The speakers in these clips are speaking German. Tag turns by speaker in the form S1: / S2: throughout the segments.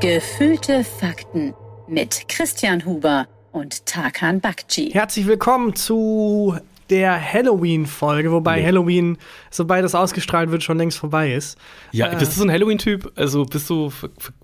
S1: Gefühlte Fakten mit Christian Huber und Tarkan Bakci.
S2: Herzlich willkommen zu der Halloween-Folge, wobei
S3: Nee.
S2: Halloween, sobald das ausgestrahlt wird, schon längst vorbei ist.
S3: Ja,
S2: Äh.
S3: bist du so ein Halloween-Typ? Also bist du,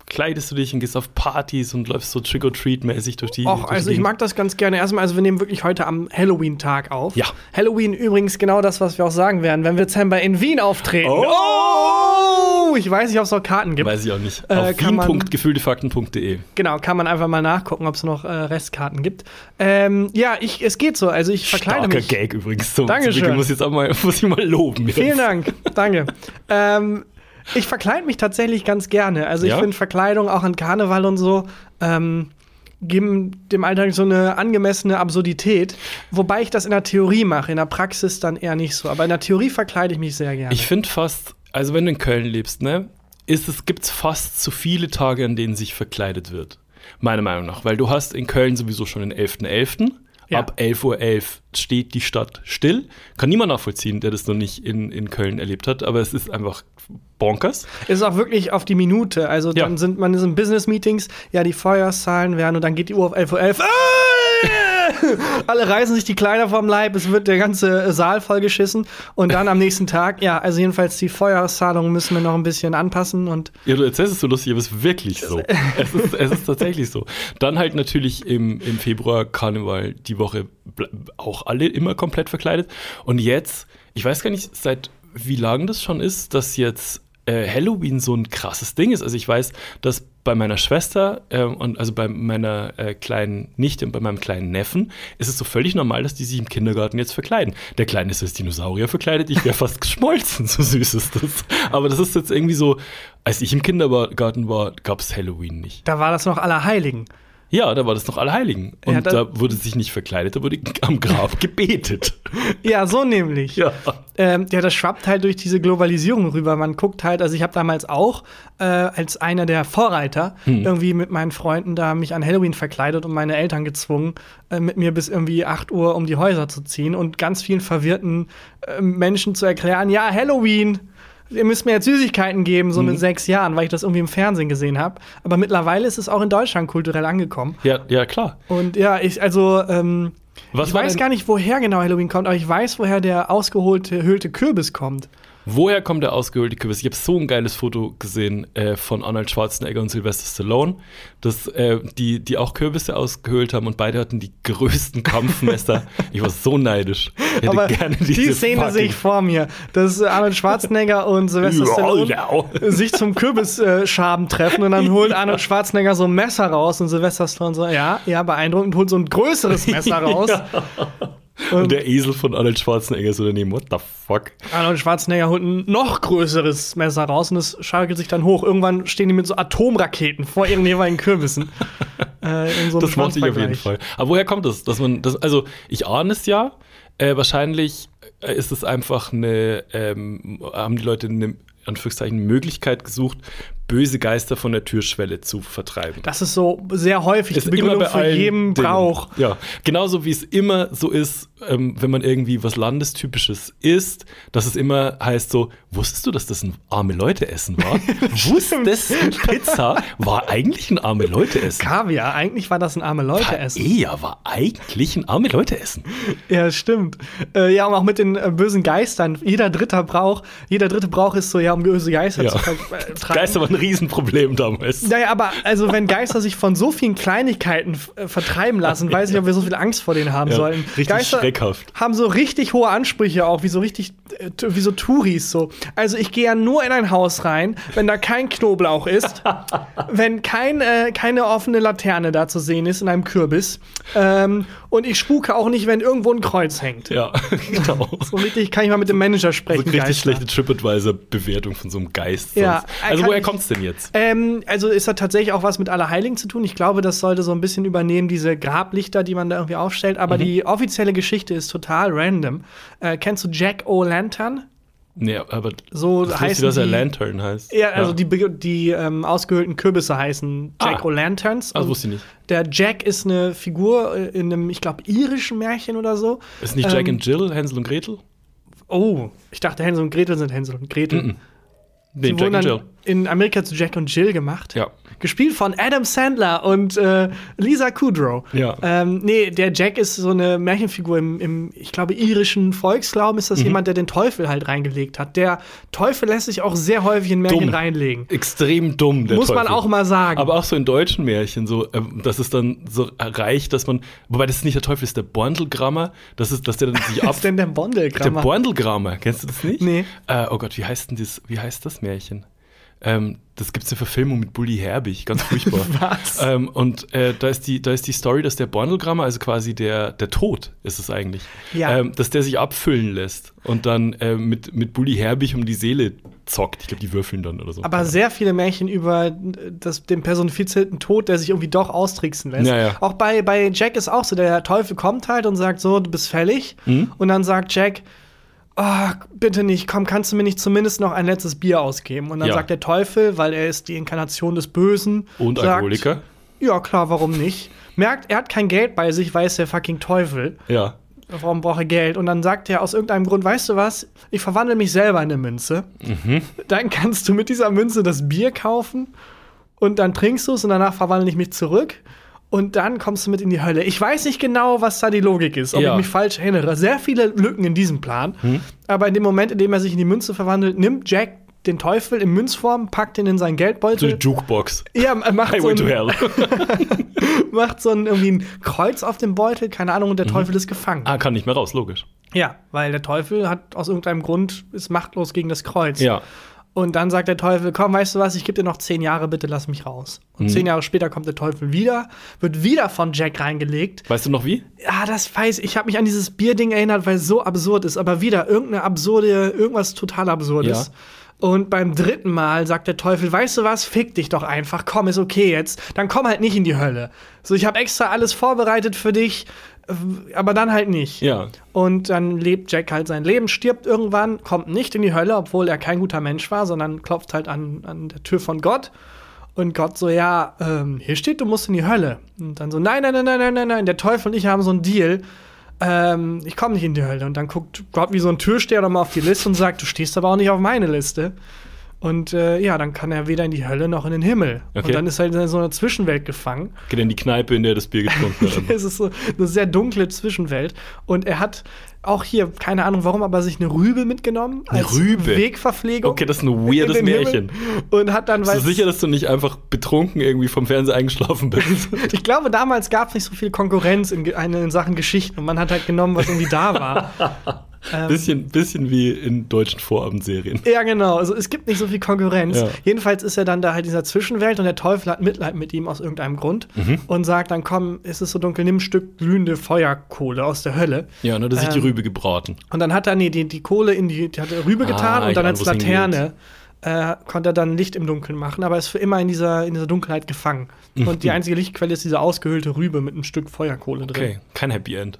S3: ver verkleidest du dich und gehst auf Partys und läufst so Trick-or-Treat-mäßig durch die.
S2: Och,
S3: durch
S2: also ich mag das ganz gerne. Erstmal, also wir nehmen wirklich heute am Halloween-Tag auf.
S3: Ja.
S2: Halloween übrigens genau das, was wir auch sagen werden, wenn wir Dezember in Wien auftreten.
S3: Oh!
S2: Oh! Ich weiß nicht, ob es noch Karten gibt.
S3: Weiß ich auch nicht.
S2: Äh,
S3: auf
S2: man-
S3: wien.gefühltefakten.de.
S2: Genau, kann man einfach mal nachgucken, ob es noch äh, Restkarten gibt. Ähm, ja, ich, es geht so. Also ich verkleide
S3: Starker
S2: mich.
S3: Gag übrigens. Zum,
S2: Dankeschön.
S3: Zum muss, jetzt auch mal, muss ich mal loben. Jetzt.
S2: Vielen Dank, danke. ähm, ich verkleide mich tatsächlich ganz gerne. Also ich
S3: Ja?
S2: finde Verkleidung auch an Karneval und so ähm, geben dem Alltag so eine angemessene Absurdität. Wobei ich das in der Theorie mache, in der Praxis dann eher nicht so. Aber in der Theorie verkleide ich mich sehr gerne.
S3: Ich finde fast, also wenn du in Köln lebst, ne, ist es, gibt's fast zu viele Tage, an denen sich verkleidet wird. Meiner Meinung nach. Weil du hast in Köln sowieso schon den 11.11.
S2: Ja.
S3: Ab 11.11 Uhr steht die Stadt still. Kann niemand nachvollziehen, der das noch nicht in, in Köln erlebt hat, aber es ist einfach bonkers.
S2: Es ist auch wirklich auf die Minute. Also
S3: Ja.
S2: dann sind man ist in Business-Meetings, ja, die Feuerzahlen werden und dann geht die Uhr auf 11.11 Uhr. Alle reißen sich die Kleider vom Leib, es wird der ganze Saal vollgeschissen und dann am nächsten Tag, ja, also jedenfalls die Feuerzahlungen müssen wir noch ein bisschen anpassen und
S3: Ja, du erzählst es so lustig, aber es ist wirklich so. es, ist, es ist tatsächlich so. Dann halt natürlich im, im Februar Karneval die Woche auch alle immer komplett verkleidet. Und jetzt, ich weiß gar nicht, seit wie lang das schon ist, dass jetzt äh, Halloween so ein krasses Ding ist. Also ich weiß, dass bei meiner Schwester äh, und also bei meiner äh, kleinen Nichte und bei meinem kleinen Neffen ist es so völlig normal, dass die sich im Kindergarten jetzt verkleiden. Der Kleine ist als Dinosaurier verkleidet, ich wäre fast geschmolzen, so süß ist das. Aber das ist jetzt irgendwie so, als ich im Kindergarten war, gab es Halloween nicht.
S2: da war das noch Allerheiligen.
S3: Ja, da war das noch Allerheiligen. Und
S2: Ja, da-
S3: da wurde sich nicht verkleidet, da wurde am Grab gebetet.
S2: Ja, so nämlich.
S3: Ja.
S2: Ähm, ja, das schwappt halt durch diese Globalisierung rüber. Man guckt halt, also ich habe damals auch äh, als einer der Vorreiter
S3: Hm.
S2: irgendwie mit meinen Freunden da mich an Halloween verkleidet und meine Eltern gezwungen, äh, mit mir bis irgendwie 8 Uhr um die Häuser zu ziehen und ganz vielen verwirrten äh, Menschen zu erklären, ja, Halloween. Ihr müsst mir jetzt Süßigkeiten geben, so
S3: Mhm.
S2: mit sechs Jahren, weil ich das irgendwie im Fernsehen gesehen habe. Aber mittlerweile ist es auch in Deutschland kulturell angekommen.
S3: Ja, ja, klar.
S2: Und ja, ich, also, ähm,
S3: Was
S2: ich weiß
S3: denn-
S2: gar nicht, woher genau Halloween kommt, aber ich weiß, woher der ausgeholte, höhlte Kürbis kommt.
S3: Woher kommt der ausgehöhlte Kürbis? Ich habe so ein geiles Foto gesehen äh, von Arnold Schwarzenegger und Sylvester Stallone, dass, äh, die, die auch Kürbisse ausgehöhlt haben und beide hatten die größten Kampfmesser. ich war so neidisch. Ich hätte
S2: Aber
S3: gerne
S2: die
S3: diese
S2: Szene sehe ich vor mir, dass äh, Arnold Schwarzenegger und Sylvester
S3: Ja,
S2: Stallone
S3: ja.
S2: sich zum Kürbisschaben treffen und dann holt Arnold Schwarzenegger so ein Messer raus und Sylvester Stallone so, ja, ja, beeindruckend, holt so ein größeres Messer raus.
S3: Und der Esel von Arnold Schwarzenegger so daneben, what the fuck?
S2: Arnold Schwarzenegger holt ein noch größeres Messer raus und es schaukelt sich dann hoch. Irgendwann stehen die mit so Atomraketen vor ihren jeweiligen Kürbissen. äh, so
S3: Das mochte ich auf jeden. Fall. Aber woher kommt das? Dass man das, also ich ahne es ja. Äh, wahrscheinlich äh, ist es einfach eine, ähm, haben die Leute eine Anführungszeichen Möglichkeit gesucht, böse Geister von der Türschwelle zu vertreiben.
S2: Das ist so sehr häufig
S3: Ist
S2: die Begründung für jeden
S3: Dingen.
S2: Brauch.
S3: Ja, genauso wie es immer so ist, ähm, wenn man irgendwie was Landestypisches isst, dass es immer heißt so, wusstest du, dass das ein arme Leute essen war? wusstest du, Pizza war eigentlich ein arme Leute essen?
S2: Kaviar, eigentlich war das ein arme Leute essen.
S3: Paella war eigentlich ein arme Leute essen.
S2: Ja, stimmt. Äh, ja, und auch mit den äh, bösen Geistern. Jeder dritte Brauch, jeder dritte Brauch ist so, ja, um böse Geister
S3: Ja.
S2: zu vertreiben.
S3: Geister war ein Riesenproblem damals.
S2: Naja, aber also wenn Geister sich von so vielen Kleinigkeiten äh, vertreiben lassen, weiß ich nicht, ob wir so viel Angst vor denen haben
S3: Ja,
S2: sollten.
S3: richtig
S2: Geister
S3: schreckhaft.
S2: haben so richtig hohe Ansprüche auch, wie so richtig, äh, wie so Touris so. Also ich gehe ja nur in ein Haus rein, wenn da kein Knoblauch ist, wenn kein, äh, keine offene Laterne da zu sehen ist in einem Kürbis. Ähm, und ich spuke auch nicht, wenn irgendwo ein Kreuz hängt.
S3: Ja, genau.
S2: So richtig kann ich mal mit dem Manager
S3: So
S2: sprechen.
S3: richtig
S2: Geister.
S3: schlechte TripAdvisor-Bewertung von so einem Geist.
S2: Ja,
S3: sonst.
S2: äh,
S3: also woher
S2: ich-
S3: kommt's denn jetzt?
S2: Ähm, also ist da tatsächlich auch was mit Allerheiligen zu tun. Ich glaube, das sollte so ein bisschen übernehmen, diese Grablichter, die man da irgendwie aufstellt. Aber
S3: Mhm.
S2: die offizielle Geschichte ist total random. Äh, kennst du Jack O'Lantern?
S3: Nee, aber
S2: So
S3: das heißt, dass er
S2: die-
S3: Lantern heißt.
S2: Ja, also die, be- die ähm, ausgehöhlten Kürbisse heißen Jack
S3: Ah.
S2: O'Lanterns. Und
S3: wusste ich nicht.
S2: Der Jack ist eine Figur äh, in einem, ich glaube, irischen Märchen oder so.
S3: Ist nicht Jack
S2: ähm,
S3: and Jill, Hänsel und Gretel?
S2: Oh, ich dachte, Hänsel und Gretel sind Hänsel und Gretel.
S3: Mhm.
S2: Die
S3: Den Jack
S2: wurden
S3: and
S2: dann
S3: Jill.
S2: In Amerika zu Jack und Jill gemacht.
S3: Ja.
S2: Gespielt von Adam Sandler und äh, Lisa Kudrow.
S3: Ja.
S2: Ähm, nee, der Jack ist so eine Märchenfigur im, im ich glaube, irischen Volksglauben ist das
S3: Mhm.
S2: jemand, der den Teufel halt reingelegt hat. Der Teufel lässt sich auch sehr häufig in Märchen
S3: Dumm.
S2: reinlegen.
S3: Extrem dumm, der
S2: Muss man
S3: Teufel.
S2: auch mal sagen.
S3: Aber auch so in deutschen Märchen, so, ähm, dass es dann so reicht, dass man, wobei das ist nicht der Teufel, das ist der Borndelgrammer, das ist, dass der dann sich
S2: Was
S3: ab.
S2: ist denn der
S3: Der
S2: Bondelgrammer?
S3: Kennst du das nicht?
S2: Nee.
S3: Äh, oh Gott, wie heißt denn das, wie heißt das Märchen? Ähm, das gibt es eine Verfilmung mit Bully Herbig, ganz furchtbar.
S2: Was?
S3: Ähm, und äh, da, ist die, da ist die Story, dass der Borndelgrammer, also quasi der, der Tod ist es eigentlich,
S2: Ja.
S3: ähm, dass der sich abfüllen lässt und dann äh, mit, mit Bully Herbig um die Seele zockt. Ich glaube, die würfeln dann oder so.
S2: Aber sehr viele Märchen über das, den personifizierten Tod, der sich irgendwie doch austricksen lässt.
S3: Ja, ja.
S2: Auch bei, bei Jack ist auch so, der Teufel kommt halt und sagt so, du bist fällig.
S3: Mhm.
S2: Und dann sagt Jack, oh, bitte nicht, komm, kannst du mir nicht zumindest noch ein letztes Bier ausgeben? Und dann
S3: Ja.
S2: sagt der Teufel, weil er ist die Inkarnation des Bösen.
S3: und
S2: sagt,
S3: Alkoholiker?
S2: Ja, klar, warum nicht? Merkt, er hat kein Geld bei sich, weil er ist der fucking Teufel.
S3: Ja.
S2: Warum braucht er Geld? Und dann sagt er aus irgendeinem Grund, weißt du was, ich verwandle mich selber in eine Münze.
S3: Mhm.
S2: Dann kannst du mit dieser Münze das Bier kaufen und dann trinkst du es und danach verwandle ich mich zurück. Und dann kommst du mit in die Hölle. Ich weiß nicht genau, was da die Logik ist, ob
S3: Ja.
S2: ich mich falsch erinnere. Sehr viele Lücken in diesem Plan.
S3: Mhm.
S2: Aber in dem Moment, in dem er sich in die Münze verwandelt, nimmt Jack den Teufel in Münzform, packt ihn in seinen
S3: So
S2: Geldbeutel.
S3: eine Jukebox.
S2: ja, macht so,
S3: Highway to
S2: ein,
S3: Hell.
S2: macht so ein, irgendwie ein Kreuz auf dem Beutel, keine Ahnung, und der Teufel ist gefangen.
S3: ah, kann nicht mehr raus, logisch.
S2: Ja, weil der Teufel hat aus irgendeinem Grund ist machtlos gegen das Kreuz.
S3: Ja.
S2: Und dann sagt der Teufel, komm, weißt du was, ich gebe dir noch zehn Jahre, bitte lass mich raus. Und
S3: Mhm.
S2: zehn Jahre später kommt der Teufel wieder, wird wieder von Jack reingelegt.
S3: Weißt du noch wie?
S2: Ja, das weiß ich. Ich habe mich an dieses Bierding erinnert, weil es so absurd ist. Aber wieder irgendeine absurde, irgendwas total Absurdes.
S3: Ja.
S2: Und beim dritten Mal sagt der Teufel, weißt du was, fick dich doch einfach, komm, ist okay jetzt. Dann komm halt nicht in die Hölle. So, ich habe extra alles vorbereitet für dich, aber dann halt nicht.
S3: Ja.
S2: Und dann lebt Jack halt sein Leben, stirbt irgendwann, kommt nicht in die Hölle, obwohl er kein guter Mensch war, sondern klopft halt an, an der Tür von Gott. Und Gott so, ja, ähm, hier steht, du musst in die Hölle. Und dann so, nein, nein, nein, nein, nein, nein, nein, der Teufel und ich haben so einen Deal. Ähm, ich komme nicht in die Hölle. Und dann guckt Gott wie so ein Türsteher nochmal auf die Liste und sagt, du stehst aber auch nicht auf meine Liste. Und äh, ja, dann kann er weder in die Hölle noch in den Himmel.
S3: Okay.
S2: Und dann ist er in so einer Zwischenwelt gefangen.
S3: Geht in die Kneipe, in der das Bier getrunken wird.
S2: Es ist so eine sehr dunkle Zwischenwelt. Und er hat auch hier, keine Ahnung warum, aber sich eine Rübe mitgenommen.
S3: Eine
S2: als
S3: Rübe?
S2: Wegverpflegung.
S3: Okay, das ist ein weirdes
S2: Himmel.
S3: Märchen.
S2: Und hat dann,
S3: Bist du sicher, dass du nicht einfach betrunken irgendwie vom Fernseher eingeschlafen bist?
S2: ich glaube, damals gab es nicht so viel Konkurrenz in, in Sachen Geschichten. Und man hat halt genommen, was irgendwie da war.
S3: bisschen, bisschen wie in deutschen Vorabendserien.
S2: Ja, genau. Also es gibt nicht so viel Konkurrenz.
S3: Ja.
S2: Jedenfalls ist er dann da halt in dieser Zwischenwelt und der Teufel hat Mitleid mit ihm aus irgendeinem Grund
S3: Mhm.
S2: und sagt dann, komm, es ist so dunkel, nimm ein Stück glühende Feuerkohle aus der Hölle.
S3: Ja, und dann hat er sich die
S2: Ähm,
S3: Rübe gebraten.
S2: Und dann hat er nee, die, die Kohle in die, die hat er Rübe getan
S3: Ah,
S2: und dann als Laterne äh, konnte er dann Licht im Dunkeln machen, aber ist für immer in dieser, in dieser Dunkelheit gefangen. Und die einzige Lichtquelle ist diese ausgehöhlte Rübe mit einem Stück Feuerkohle drin.
S3: Okay, kein Happy End.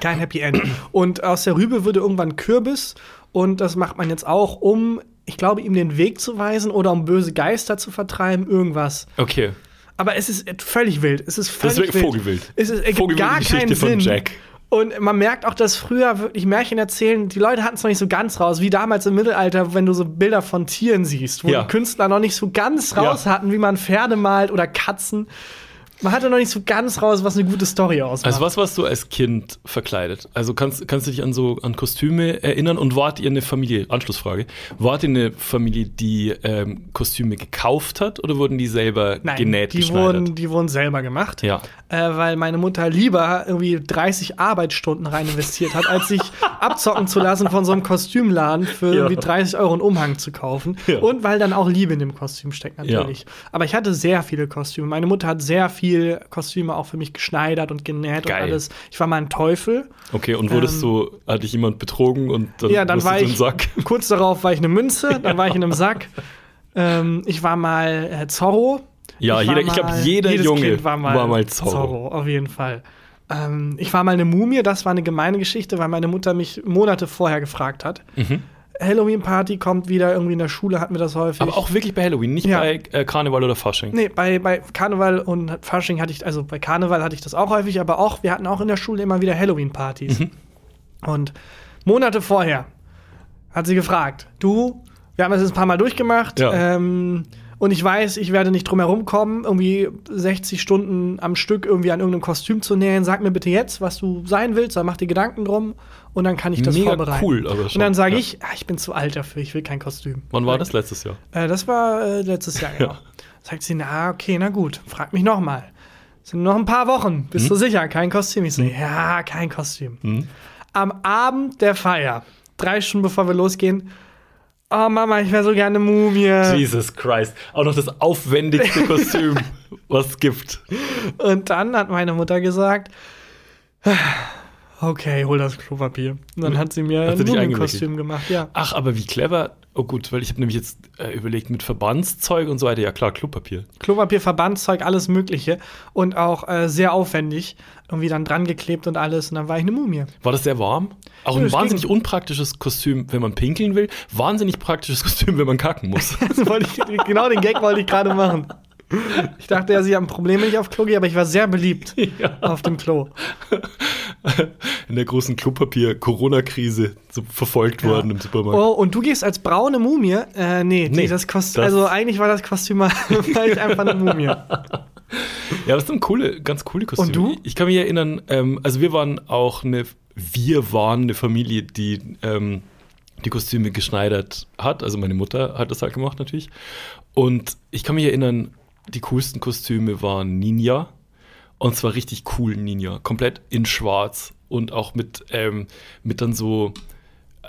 S2: Kein Happy End. Und aus der Rübe wurde irgendwann Kürbis und das macht man jetzt auch, um, ich glaube, ihm den Weg zu weisen oder um böse Geister zu vertreiben, irgendwas.
S3: Okay.
S2: Aber es ist völlig wild. Es ist
S3: Das
S2: völlig
S3: ist wirklich
S2: wild.
S3: Vogelwild.
S2: Es ist, ergibt gar
S3: Geschichte
S2: keinen
S3: von
S2: Sinn.
S3: Jack.
S2: Und man merkt auch, dass früher wirklich Märchen erzählen, die Leute hatten es noch nicht so ganz raus, wie damals im Mittelalter, wenn du so Bilder von Tieren siehst, wo
S3: Ja.
S2: die Künstler noch nicht so ganz raus
S3: Ja.
S2: hatten, wie man Pferde malt oder Katzen. Man hatte noch nicht so ganz raus, was eine gute Story ausmacht.
S3: Also was warst du als Kind verkleidet? Also kannst, kannst du dich an so an Kostüme erinnern und wart ihr eine Familie, Anschlussfrage, wart ihr eine Familie, die ähm, Kostüme gekauft hat oder wurden die selber
S2: Nein,
S3: genäht,
S2: die
S3: geschneidert?
S2: wurden, die wurden selber gemacht.
S3: Ja.
S2: Äh, weil meine Mutter lieber irgendwie 30 Arbeitsstunden rein investiert hat, als sich abzocken zu lassen von so einem Kostümladen für
S3: Ja.
S2: irgendwie 30 Euro einen Umhang zu kaufen.
S3: Ja.
S2: Und weil dann auch Liebe in dem Kostüm steckt, natürlich. Aber ich hatte sehr viele Kostüme. Meine Mutter hat sehr viel Kostüme auch für mich geschneidert und genäht
S3: Geil.
S2: und alles. Ich war mal ein Teufel.
S3: Okay, und wurdest
S2: Ähm,
S3: du, hat dich jemand betrogen und dann,
S2: Ja, dann war
S3: du
S2: ich,
S3: im Sack?
S2: kurz darauf war ich eine Münze, dann war ich in einem Sack. Ähm, ich war mal äh, Zorro.
S3: Ja,
S2: Ich war
S3: jeder, ich glaube,
S2: mal-
S3: jeder Junge
S2: Kind war mal,
S3: Zorro.
S2: auf jeden Fall. Ähm, ich war mal eine Mumie, das war eine gemeine Geschichte, weil meine Mutter mich Monate vorher gefragt hat.
S3: Mhm.
S2: Halloween-Party kommt wieder, irgendwie in der Schule hatten wir das häufig.
S3: Aber auch wirklich bei Halloween, nicht
S2: Ja.
S3: bei äh, Karneval oder Fasching.
S2: Nee, bei, bei Karneval und Fasching hatte ich, also bei Karneval hatte ich das auch häufig, aber auch, wir hatten auch in der Schule immer wieder Halloween-Partys.
S3: Mhm.
S2: Und Monate vorher hat sie gefragt, du, wir haben das jetzt ein paar Mal durchgemacht,
S3: Ja.
S2: ähm, und ich weiß, ich werde nicht drum herum kommen, irgendwie 60 Stunden am Stück irgendwie an irgendeinem Kostüm zu nähen. Sag mir bitte jetzt, was du sein willst, dann mach dir Gedanken drum und dann kann ich das
S3: Mega
S2: vorbereiten.
S3: cool, aber
S2: und
S3: schon,
S2: dann sage
S3: ja.
S2: ich, ah, ich bin zu alt dafür, ich will kein Kostüm.
S3: Wann war das letztes Jahr?
S2: Äh, das war äh, letztes Jahr, genau. Sagt sie, na, okay, na gut, frag mich noch mal. Sind noch ein paar Wochen, bist
S3: Hm?
S2: du sicher? Kein Kostüm? Ich so, ja, kein Kostüm. Am Abend der Feier, drei Stunden bevor wir losgehen, oh Mama, ich wäre so gerne Mumie.
S3: Jesus Christ. Auch noch das aufwendigste Kostüm, was es gibt.
S2: Und dann hat meine Mutter gesagt, okay, hol das Klopapier. Und dann hat sie mir
S3: Hat
S2: ein Mumienkostüm gemacht, ja.
S3: Ach, aber wie clever. Oh gut, weil ich habe nämlich jetzt äh, überlegt mit Verbandszeug und so weiter. Ja klar, Klopapier.
S2: Klopapier, Verbandszeug, alles Mögliche. Und auch äh, sehr aufwendig. Irgendwie dann dran geklebt und alles. Und dann war ich eine Mumie.
S3: War das sehr warm? Auch
S2: Ja,
S3: ein wahnsinnig
S2: ging.
S3: unpraktisches Kostüm, wenn man pinkeln will. Wahnsinnig praktisches Kostüm, wenn man kacken muss.
S2: Das wollte ich, genau den Gag wollte ich gerade machen. Ich dachte ja, sie haben Probleme, wenn ich auf Klo gehe, aber ich war sehr beliebt
S3: Ja.
S2: auf dem Klo.
S3: In der großen Klopapier-Corona-Krise so verfolgt worden im Supermarkt.
S2: Oh, und du gehst als braune Mumie? Äh, nee,
S3: Nee,
S2: das Kostüm. Also eigentlich war das Kostüm ich einfach eine Mumie.
S3: Ja, das sind coole, ganz coole Kostüme.
S2: Und du?
S3: Ich kann mich erinnern, ähm, also wir waren auch eine, wir waren eine Familie, die ähm, die Kostüme geschneidert hat. Also meine Mutter hat das halt gemacht natürlich. Und ich kann mich erinnern, die coolsten Kostüme waren Ninja. Und zwar richtig cool Ninja. Komplett in schwarz und auch mit, ähm, mit dann so,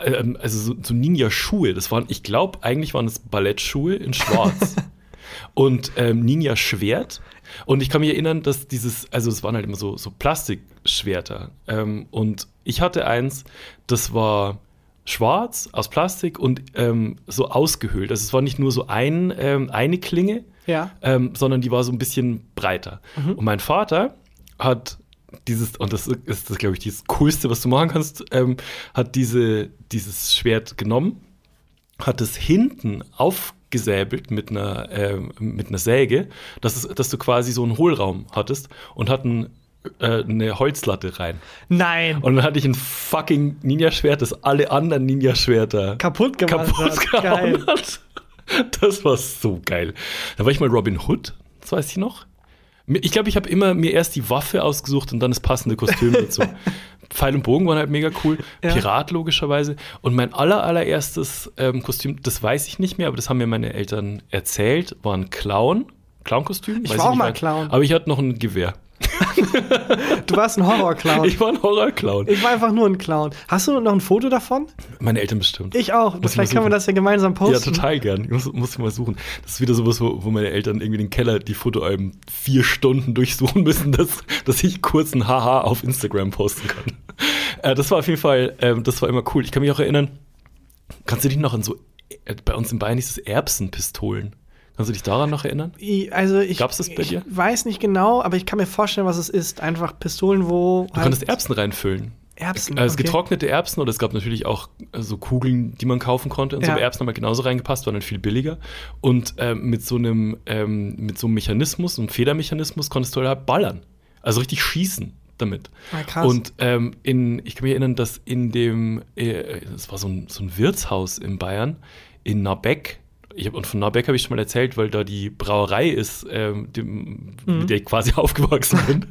S3: ähm, also so, so Ninja-Schuhe. Das waren, ich glaube, eigentlich waren es Ballettschuhe in schwarz. und ähm, Ninja-Schwert. Und ich kann mich erinnern, dass dieses, also es waren halt immer so, so Plastikschwerter. Ähm, und ich hatte eins, das war schwarz aus Plastik und ähm, so ausgehöhlt. Also es war nicht nur so ein, ähm, eine Klinge,
S2: Ja.
S3: ähm, sondern die war so ein bisschen breiter. Und mein Vater hat dieses, und das ist, das, glaube ich, das Coolste, was du machen kannst, ähm, hat diese, dieses Schwert genommen, hat es hinten aufgesäbelt mit einer, ähm, mit einer Säge, dass, es, dass du quasi so einen Hohlraum hattest und hat ein, äh, eine Holzlatte rein.
S2: Nein.
S3: Und dann hatte ich ein fucking Ninja-Schwert, das alle anderen Ninja-Schwerter
S2: kaputt gemacht
S3: kaputt
S2: hat. Geil.
S3: hat. Das war so geil. Da war ich mal Robin Hood, das weiß ich noch. Ich glaube, ich habe immer mir erst die Waffe ausgesucht und dann das passende Kostüm dazu. Pfeil und Bogen waren halt mega cool.
S2: Ja.
S3: Pirat logischerweise. Und mein aller, allererstes ähm, Kostüm, das weiß ich nicht mehr, aber das haben mir meine Eltern erzählt, war ein Clown. Clown-Kostüm?
S2: Ich
S3: Weiß
S2: war auch
S3: nicht
S2: mal. Clown.
S3: Aber ich hatte noch ein Gewehr.
S2: Du warst ein Horrorclown.
S3: Ich war ein Horror-Clown.
S2: Ich war einfach nur ein Clown. Hast du noch ein Foto davon?
S3: Meine Eltern bestimmt.
S2: Ich auch.
S3: Muss ich
S2: Vielleicht
S3: mal
S2: können wir das ja gemeinsam posten.
S3: Ja, total gern. Ich muss, muss ich mal suchen. Das ist wieder sowas, wo, wo meine Eltern irgendwie den Keller, die Fotoalben vier Stunden durchsuchen müssen, dass, dass ich kurz ein Haha auf Instagram posten kann. Äh, das war auf jeden Fall, ähm, das war immer cool. Ich kann mich auch erinnern, kannst du dich noch an so, äh, bei uns in Bayern hieß es Erbsenpistolen. Kannst du dich daran noch erinnern?
S2: Also ich,
S3: Gab's das bei dir?
S2: ich weiß nicht genau, aber ich kann mir vorstellen, was es ist. Einfach Pistolen, wo
S3: Du konntest Erbsen reinfüllen.
S2: Erbsen.
S3: Also
S2: okay.
S3: getrocknete Erbsen oder es gab natürlich auch so Kugeln, die man kaufen konnte. Und so
S2: Ja.
S3: aber Erbsen haben halt genauso reingepasst, waren dann viel billiger. Und ähm, mit so einem ähm, mit so einem Mechanismus, so einem Federmechanismus, konntest du halt ballern. Also richtig schießen damit.
S2: Ah, krass.
S3: Und ähm, in, ich kann mich erinnern, dass in dem, äh, das war so ein, so ein Wirtshaus in Bayern, in Nabeck, ich hab, und von Nabeck habe ich schon mal erzählt, weil da die Brauerei ist, ähm, dem,
S2: Mhm.
S3: mit der ich quasi aufgewachsen bin.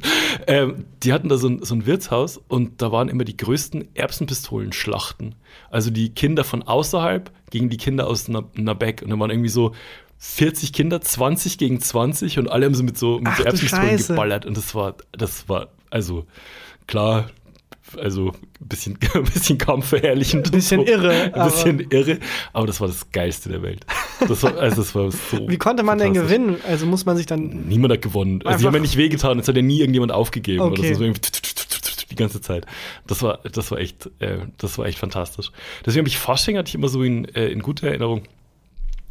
S3: ähm, die hatten da so ein, so ein Wirtshaus und da waren immer die größten Erbsenpistolenschlachten. Also die Kinder von außerhalb gegen die Kinder aus Nabeck. Und da waren irgendwie so 40 Kinder, 20 gegen 20 und alle haben so mit so, mit
S2: Ach
S3: so Erbsenpistolen geballert. Und das war, das war, also klar, also ein bisschen, ein bisschen kampfverherrlichend.
S2: Ein bisschen
S3: so.
S2: irre,
S3: Ein bisschen irre, aber das war das Geilste der Welt. Das war, also das war so.
S2: Wie konnte man denn gewinnen? Also muss man sich dann.
S3: Niemand hat gewonnen. Also die haben ja nicht wehgetan, es hat ja nie irgendjemand aufgegeben oder
S2: Okay.
S3: so. so. Die ganze Zeit. Das war, das war echt, äh, das war echt fantastisch. Deswegen habe ich Fasching hatte ich immer so in, äh, in guter Erinnerung.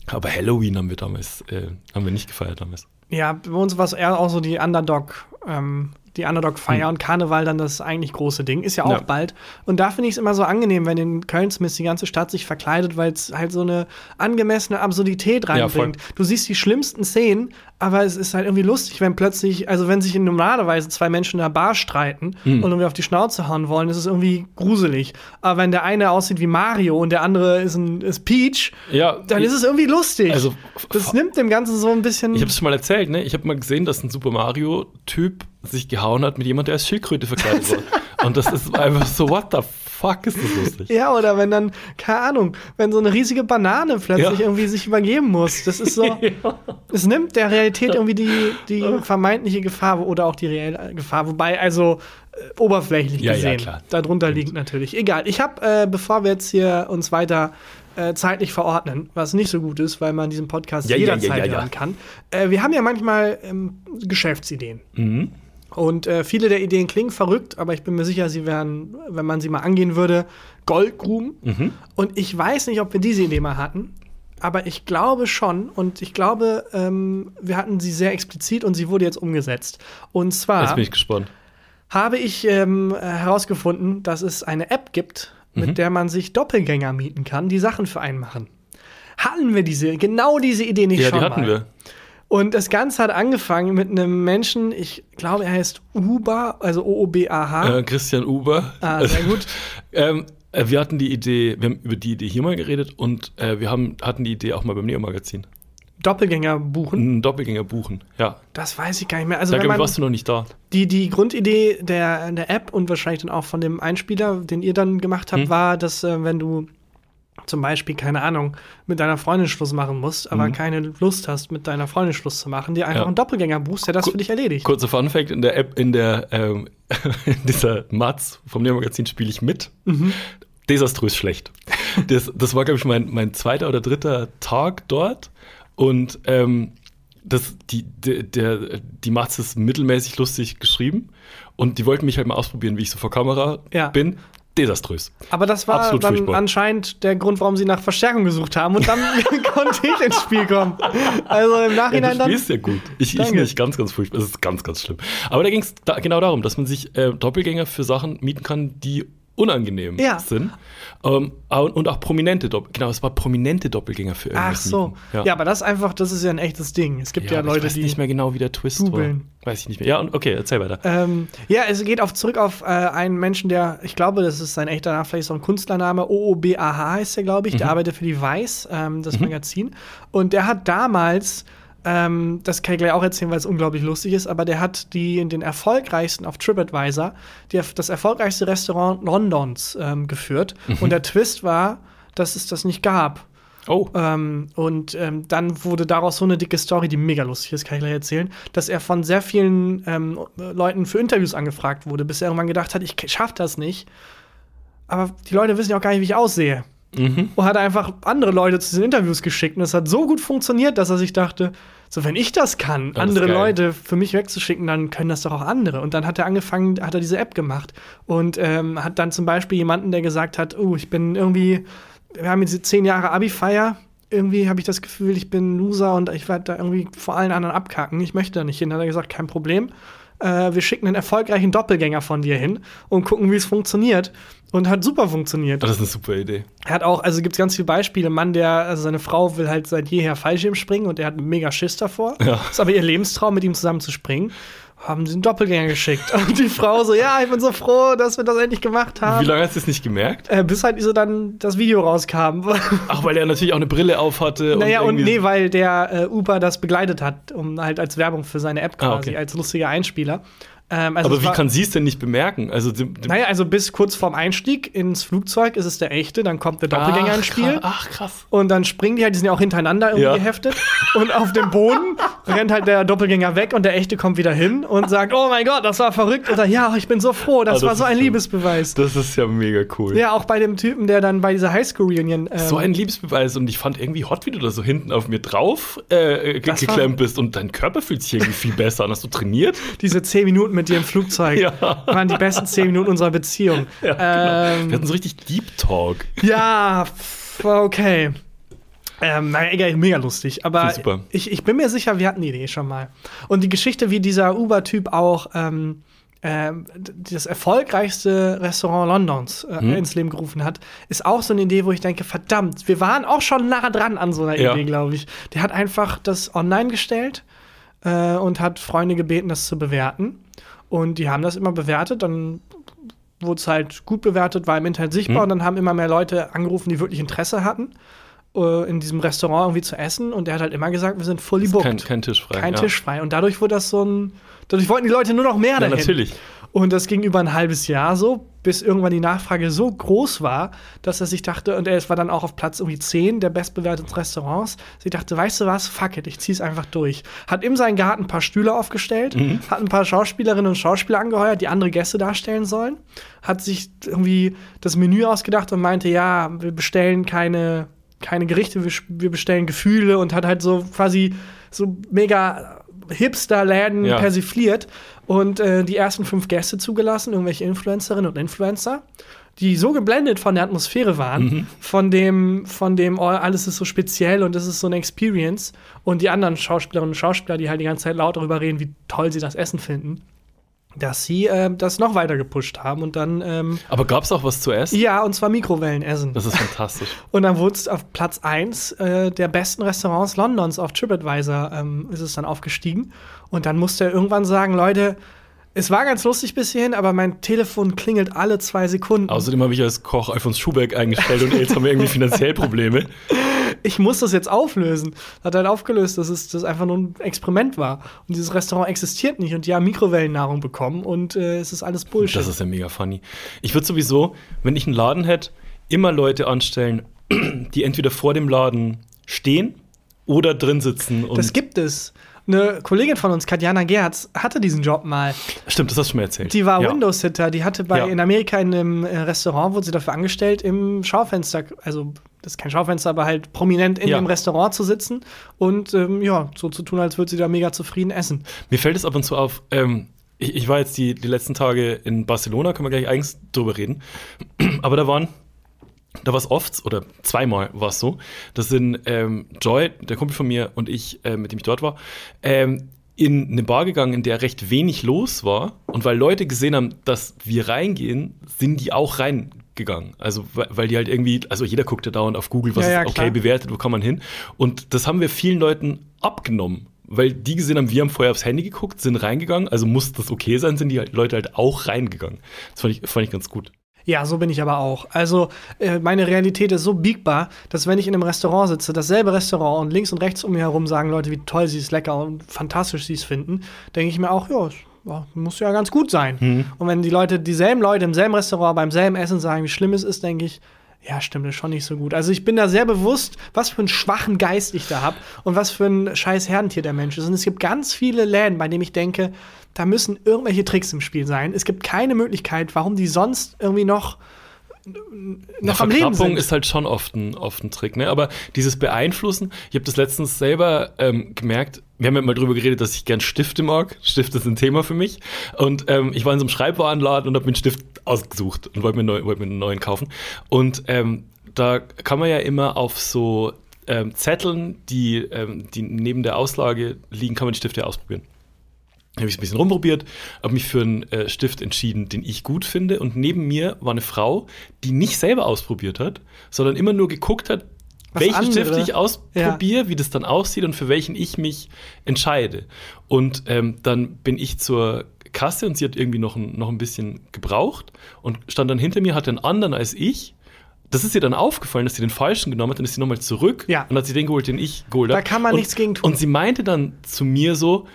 S3: Aber Halloween haben wir damals, äh, haben wir nicht gefeiert damals.
S2: Ja, bei uns war es eher auch so die Underdog, ähm, die Underdog-Feier und Karneval dann das eigentlich große Ding. Ist ja auch.
S3: Ja.
S2: bald. Und da finde ich es immer so angenehm, wenn in Köln zumindest die ganze Stadt sich verkleidet, weil es halt so eine angemessene Absurdität
S3: Ja,
S2: reinbringt. du siehst die schlimmsten Szenen, aber es ist halt irgendwie lustig, wenn plötzlich, also wenn sich normalerweise zwei Menschen in einer Bar streiten
S3: Mhm.
S2: und irgendwie auf die Schnauze hauen wollen, ist es irgendwie gruselig. Aber wenn der eine aussieht wie Mario und der andere ist, ein, ist Peach,
S3: Ja,
S2: dann
S3: ich-
S2: ist es irgendwie lustig.
S3: Also,
S2: das nimmt dem Ganzen so ein bisschen.
S3: Ich habe es schon mal erzählt, ne? Ich habe mal gesehen, dass ein Super Mario-Typ sich gehauen hat mit jemand, der als Schildkröte verkleidet war. Und das ist einfach so, what the fuck ist das lustig?
S2: ja, oder wenn dann, keine Ahnung, wenn so eine riesige Banane plötzlich
S3: Ja.
S2: irgendwie sich übergeben muss. Das ist so. Es nimmt der Realität irgendwie die, die vermeintliche Gefahr oder auch die reelle Gefahr. Wobei, also äh, oberflächlich
S3: Ja, ja,
S2: gesehen, darunter liegt natürlich. Egal. Ich habe, äh, bevor wir jetzt hier uns weiter äh, zeitlich verordnen, was nicht so gut ist, weil man diesen Podcast
S3: Ja, ja, ja,
S2: jederzeit
S3: ja, ja.
S2: hören kann. Äh, wir haben ja manchmal ähm, Geschäftsideen.
S3: Mhm.
S2: Und äh, viele der Ideen klingen verrückt, aber ich bin mir sicher, sie wären, wenn man sie mal angehen würde, Goldgruben.
S3: Mhm.
S2: Und ich weiß nicht, ob wir diese Idee mal hatten, aber ich glaube schon. Und ich glaube, ähm, wir hatten sie sehr explizit und sie wurde jetzt umgesetzt. Und
S3: Jetzt
S2: zwar
S3: bin ich gespannt.
S2: habe ich ähm, äh, herausgefunden, dass es eine App gibt, mit der man sich Doppelgänger mieten kann, die Sachen für einen machen. Hatten wir diese, genau diese Idee nicht
S3: Ja,
S2: schon
S3: die hatten
S2: mal?
S3: wir.
S2: Und das Ganze hat angefangen mit einem Menschen, ich glaube, er heißt Uber, also O-O-B-A-H.
S3: Äh, Christian Uber.
S2: Ah, sehr gut.
S3: ähm, äh, wir hatten die Idee, wir haben über die Idee hier mal geredet und äh, wir haben, hatten die Idee auch mal beim Neo-Magazin.
S2: Doppelgänger buchen.
S3: Doppelgänger buchen, ja.
S2: Das weiß ich gar nicht mehr. Also,
S3: Da
S2: wenn
S3: glaube ich,
S2: man
S3: warst du noch nicht da.
S2: die, die Grundidee der, der App und wahrscheinlich dann auch von dem Einspieler, den ihr dann gemacht habt,
S3: Hm.
S2: war, dass äh, wenn du zum Beispiel, keine Ahnung, mit deiner Freundin Schluss machen musst, aber
S3: Mhm.
S2: keine Lust hast, mit deiner Freundin Schluss zu machen, dir einfach
S3: Ja.
S2: einen Doppelgänger buchst, der das
S3: Ku-
S2: für dich erledigt.
S3: Kurzer Fun Fact: In der App, in der, ähm, in dieser Matz vom Neo-Magazin spiele ich mit.
S2: Mhm.
S3: Desaströs schlecht. Das, das war, glaube ich, mein, mein zweiter oder dritter Tag dort. Und ähm, das, die, der, der, die Matz ist mittelmäßig lustig geschrieben. Und die wollten mich halt mal ausprobieren, wie ich so vor Kamera
S2: Ja.
S3: bin. Desaströs.
S2: Aber das war
S3: Absolut
S2: dann
S3: furchtbar.
S2: anscheinend der Grund, warum sie nach Verstärkung gesucht haben. Und dann konnte ich ins Spiel kommen. Also im
S3: Ja,
S2: Nachhinein
S3: du
S2: dann.
S3: spielst ja gut. Ich, ich nicht, ganz, ganz furchtbar. Das ist ganz, ganz schlimm. Aber da ging es da, genau darum, dass man sich äh, Doppelgänger für Sachen mieten kann, die unangenehm
S2: Ja.
S3: sind. Ähm, und auch prominente Doppelgänger. Genau, es war prominente Doppelgänger für
S2: Ach
S3: irgendwas
S2: so.
S3: mieten.
S2: Ja. aber das ist einfach, das ist ja ein echtes Ding. Es gibt ja,
S3: aber
S2: Leute,
S3: ich weiß
S2: die.
S3: nicht mehr genau, wie der Twist
S2: googeln.
S3: war. Weiß ich nicht mehr. Ja, und okay, erzähl weiter.
S2: Ähm, ja, es geht auf, zurück auf äh, einen Menschen, der, ich glaube, das ist sein echter Name, vielleicht so ein Künstlername, OOBAH heißt der, glaube ich. Der arbeitet für die Weiß, ähm, das Magazin. Und der hat damals, ähm, das kann ich gleich auch erzählen, weil es unglaublich lustig ist, aber der hat die den erfolgreichsten auf TripAdvisor, die, das erfolgreichste Restaurant Londons ähm, geführt. Und der Twist war, dass es das nicht gab.
S3: Oh,
S2: Ähm, und ähm, dann wurde daraus so eine dicke Story, die mega lustig ist, kann ich gleich erzählen, dass er von sehr vielen ähm, Leuten für Interviews angefragt wurde, bis er irgendwann gedacht hat, ich schaff das nicht. Aber die Leute wissen ja auch gar nicht, wie ich aussehe.
S3: Mhm.
S2: Und hat einfach andere Leute zu diesen Interviews geschickt. Und es hat so gut funktioniert, dass er sich dachte, so wenn ich das kann,
S3: Das
S2: andere. Leute für mich wegzuschicken, dann können das doch auch andere. Und dann hat er angefangen, hat er diese App gemacht und ähm, hat dann zum Beispiel jemanden, der gesagt hat, oh, ich bin irgendwie, wir haben jetzt zehn Jahre Abi-Feier. Irgendwie habe ich das Gefühl, ich bin Loser und ich werde da irgendwie vor allen anderen abkacken. Ich möchte da nicht hin. Dann hat er gesagt, kein Problem. Äh, wir schicken einen erfolgreichen Doppelgänger von dir hin und gucken, wie es funktioniert. Und hat super funktioniert.
S3: das ist eine super Idee.
S2: Er hat auch, also gibt es ganz viele Beispiele. Ein Mann, der, also seine Frau will halt seit jeher Fallschirm springen und er hat mega Schiss davor.
S3: Ja.
S2: Ist aber ihr Lebenstraum, mit ihm zusammen zu springen. Haben sie einen Doppelgänger geschickt. Und die Frau so, ja, ich bin so froh, dass wir das endlich gemacht haben.
S3: Wie lange hast du es nicht gemerkt?
S2: Äh, bis halt so dann das Video rauskam.
S3: Ach, weil er natürlich auch eine Brille auf hatte.
S2: naja, und
S3: irgendwie-
S2: nee, weil der äh, Uber das begleitet hat, um halt als Werbung für seine App
S3: Ah,
S2: quasi,
S3: okay.
S2: als lustiger Einspieler. Ähm, also
S3: Aber wie
S2: war-
S3: kann sie es denn nicht bemerken? Also, dem, dem,
S2: Naja, also bis kurz vorm Einstieg ins Flugzeug ist es der echte, dann kommt der Doppelgänger
S3: Ach,
S2: ins Spiel.
S3: krass. Ach, krass.
S2: Und dann springen die halt, die sind ja auch hintereinander irgendwie
S3: Ja.
S2: geheftet. Und auf dem Boden rennt halt der Doppelgänger weg und der echte kommt wieder hin und sagt, oh mein Gott, das war verrückt. Oder ja, ich bin so froh, das,
S3: Ah, das
S2: war so ein. Liebesbeweis.
S3: Das ist ja mega cool.
S2: Ja, auch bei dem Typen, der dann bei dieser Highschool-Reunion. Ähm,
S3: So ein Liebesbeweis und ich fand irgendwie hot, wie du da so hinten auf mir drauf äh, geklemmt bist und dein Körper fühlt sich irgendwie viel besser an. Hast du trainiert?
S2: diese zehn Minuten mit dir im Flugzeug
S3: Ja.
S2: waren die besten zehn Minuten unserer Beziehung.
S3: Ja, genau.
S2: ähm,
S3: Wir hatten so richtig Deep Talk.
S2: Ja, okay. Ähm, naja, egal, mega lustig. Aber
S3: ich
S2: ich, bin mir sicher, wir hatten die Idee schon mal. Und die Geschichte, wie dieser Uber-Typ auch ähm, d- das erfolgreichste Restaurant Londons äh,
S3: Hm.
S2: ins Leben gerufen hat, ist auch so eine Idee, wo ich denke, verdammt, wir waren auch schon nah dran an so einer
S3: Ja.
S2: Idee, glaube ich. Der hat einfach das online gestellt äh, und hat Freunde gebeten, das zu bewerten. Und die haben das immer bewertet, dann wurde es halt gut bewertet, war im Internet sichtbar
S3: Hm.
S2: und dann haben immer mehr Leute angerufen, die wirklich Interesse hatten, äh, in diesem Restaurant irgendwie zu essen. Und der hat halt immer gesagt, wir sind fully booked.
S3: Kein, kein Tisch frei.
S2: Kein
S3: ja.
S2: Tisch frei. Und dadurch wurde das so ein. Dadurch wollten die Leute nur noch mehr
S3: Ja,
S2: dahin.
S3: natürlich.
S2: Und das ging über ein halbes Jahr so, bis irgendwann die Nachfrage so groß war, dass er sich dachte, und er war dann auch auf Platz irgendwie 10 der bestbewerteten Restaurants. Sie dachte, weißt du was, fuck it, ich zieh's einfach durch. Hat in seinen Garten ein paar Stühle aufgestellt, hat ein paar Schauspielerinnen und Schauspieler angeheuert, die andere Gäste darstellen sollen, hat sich irgendwie das Menü ausgedacht und meinte, ja, wir bestellen keine, keine Gerichte, wir, wir bestellen Gefühle und hat halt so quasi so mega Hipster-Läden
S3: Ja.
S2: persifliert und äh, die ersten fünf Gäste zugelassen, irgendwelche Influencerinnen und Influencer, die so geblendet von der Atmosphäre waren,
S3: Mhm.
S2: von dem, von dem, oh, alles ist so speziell und das ist so eine Experience. Und die anderen Schauspielerinnen und Schauspieler, die halt die ganze Zeit laut darüber reden, wie toll sie das Essen finden, dass sie äh, das noch weiter gepusht haben und dann, ähm,
S3: Aber gab es auch was zu essen?
S2: ja, und zwar Mikrowellenessen.
S3: Das ist fantastisch.
S2: Und dann wurde es auf Platz 1 äh, der besten Restaurants Londons auf TripAdvisor ähm, ist es dann aufgestiegen. Und dann musste er irgendwann sagen, Leute, es war ganz lustig bis hierhin, aber mein Telefon klingelt alle zwei Sekunden.
S3: Außerdem habe ich als Koch Alfons Schubeck eingestellt und jetzt haben wir irgendwie finanziell Probleme.
S2: ich muss das jetzt auflösen. Hat halt aufgelöst, dass es das einfach nur ein Experiment war. Und dieses Restaurant existiert nicht und die haben Mikrowellennahrung bekommen und äh, es ist alles Bullshit.
S3: Das ist ja mega funny. Ich würde sowieso, wenn ich einen Laden hätte, immer Leute anstellen, die entweder vor dem Laden stehen oder drin sitzen.
S2: Das gibt es. Eine Kollegin von uns, Katjana Gerz, hatte diesen Job mal.
S3: Stimmt, das hast du schon mal erzählt.
S2: Die war
S3: ja.
S2: Windows-Sitter, die hatte bei
S3: Ja.
S2: in Amerika in einem äh, Restaurant, wurde sie dafür angestellt, im Schaufenster, also das ist kein Schaufenster, aber halt prominent in
S3: Ja.
S2: dem Restaurant zu sitzen und ähm, ja, so zu tun, als würde sie da mega zufrieden essen.
S3: Mir fällt es ab und zu auf, ähm, ich, ich war jetzt die, die letzten Tage in Barcelona, können wir gleich eigens drüber reden. Aber da waren, da war es oft, oder zweimal war es so, das sind ähm, Joy, der Kumpel von mir und ich, äh, mit dem ich dort war, ähm, in eine Bar gegangen, in der recht wenig los war. Und weil Leute gesehen haben, dass wir reingehen, sind die auch reingegangen. Also, weil die halt irgendwie, also jeder guckt ja dauernd auf Google, was
S2: Ja, ja,
S3: ist okay
S2: klar.
S3: bewertet, wo kann man hin. Und das haben wir vielen Leuten abgenommen. Weil die gesehen haben, wir haben vorher aufs Handy geguckt, sind reingegangen, also muss das okay sein, sind die halt- Leute halt auch reingegangen. Das fand ich, fand ich ganz gut.
S2: Ja, so bin ich aber auch. Also, äh, meine Realität ist so biegbar, dass wenn ich in einem Restaurant sitze, dasselbe Restaurant und links und rechts um mir herum sagen Leute, wie toll sie es lecker und fantastisch sie es finden, denke ich mir auch, ja, ja, muss ja ganz gut sein. Und wenn die Leute, dieselben Leute im selben Restaurant beim selben Essen sagen, wie schlimm es ist, denke ich, ja, stimmt, das ist schon nicht so gut. Also ich bin da sehr bewusst, was für einen schwachen Geist ich da habe und was für ein scheiß Herdentier der Mensch ist. Und es gibt ganz viele Läden, bei denen ich denke, da müssen irgendwelche Tricks im Spiel sein. Es gibt keine Möglichkeit, warum die sonst irgendwie noch, noch am Leben
S3: Verknappung
S2: sind.
S3: ist halt schon oft ein, oft ein Trick, ne? Aber dieses Beeinflussen, ich habe das letztens selber ähm, gemerkt, wir haben ja mal drüber geredet, dass ich gern Stifte mag. Stifte sind ein Thema für mich. Und ähm, ich war in so einem Schreibwarenladen und habe mir einen Stift ausgesucht und wollte mir, neu, wollte mir einen neuen kaufen. Und ähm, da kann man ja immer auf so ähm, Zetteln, die, ähm, die neben der Auslage liegen, kann man die Stifte ausprobieren. Habe ich ein bisschen rumprobiert, habe mich für einen äh, Stift entschieden, den ich gut finde. Und neben mir war eine Frau, die nicht selber ausprobiert hat, sondern immer nur geguckt hat,
S2: Was
S3: welchen
S2: andere-
S3: Stift ich ausprobiere, wie das dann aussieht und für welchen ich mich entscheide. Und ähm, dann bin ich zur Kasse und sie hat irgendwie noch ein, noch ein bisschen gebraucht und stand dann hinter mir, hatte einen anderen als ich. Das ist ihr dann aufgefallen, dass sie den falschen genommen hat, dann ist sie nochmal zurück
S2: Ja.
S3: und hat sie den geholt, den ich geholt habe.
S2: Da kann man
S3: und,
S2: nichts gegen tun.
S3: Und sie meinte dann zu mir so,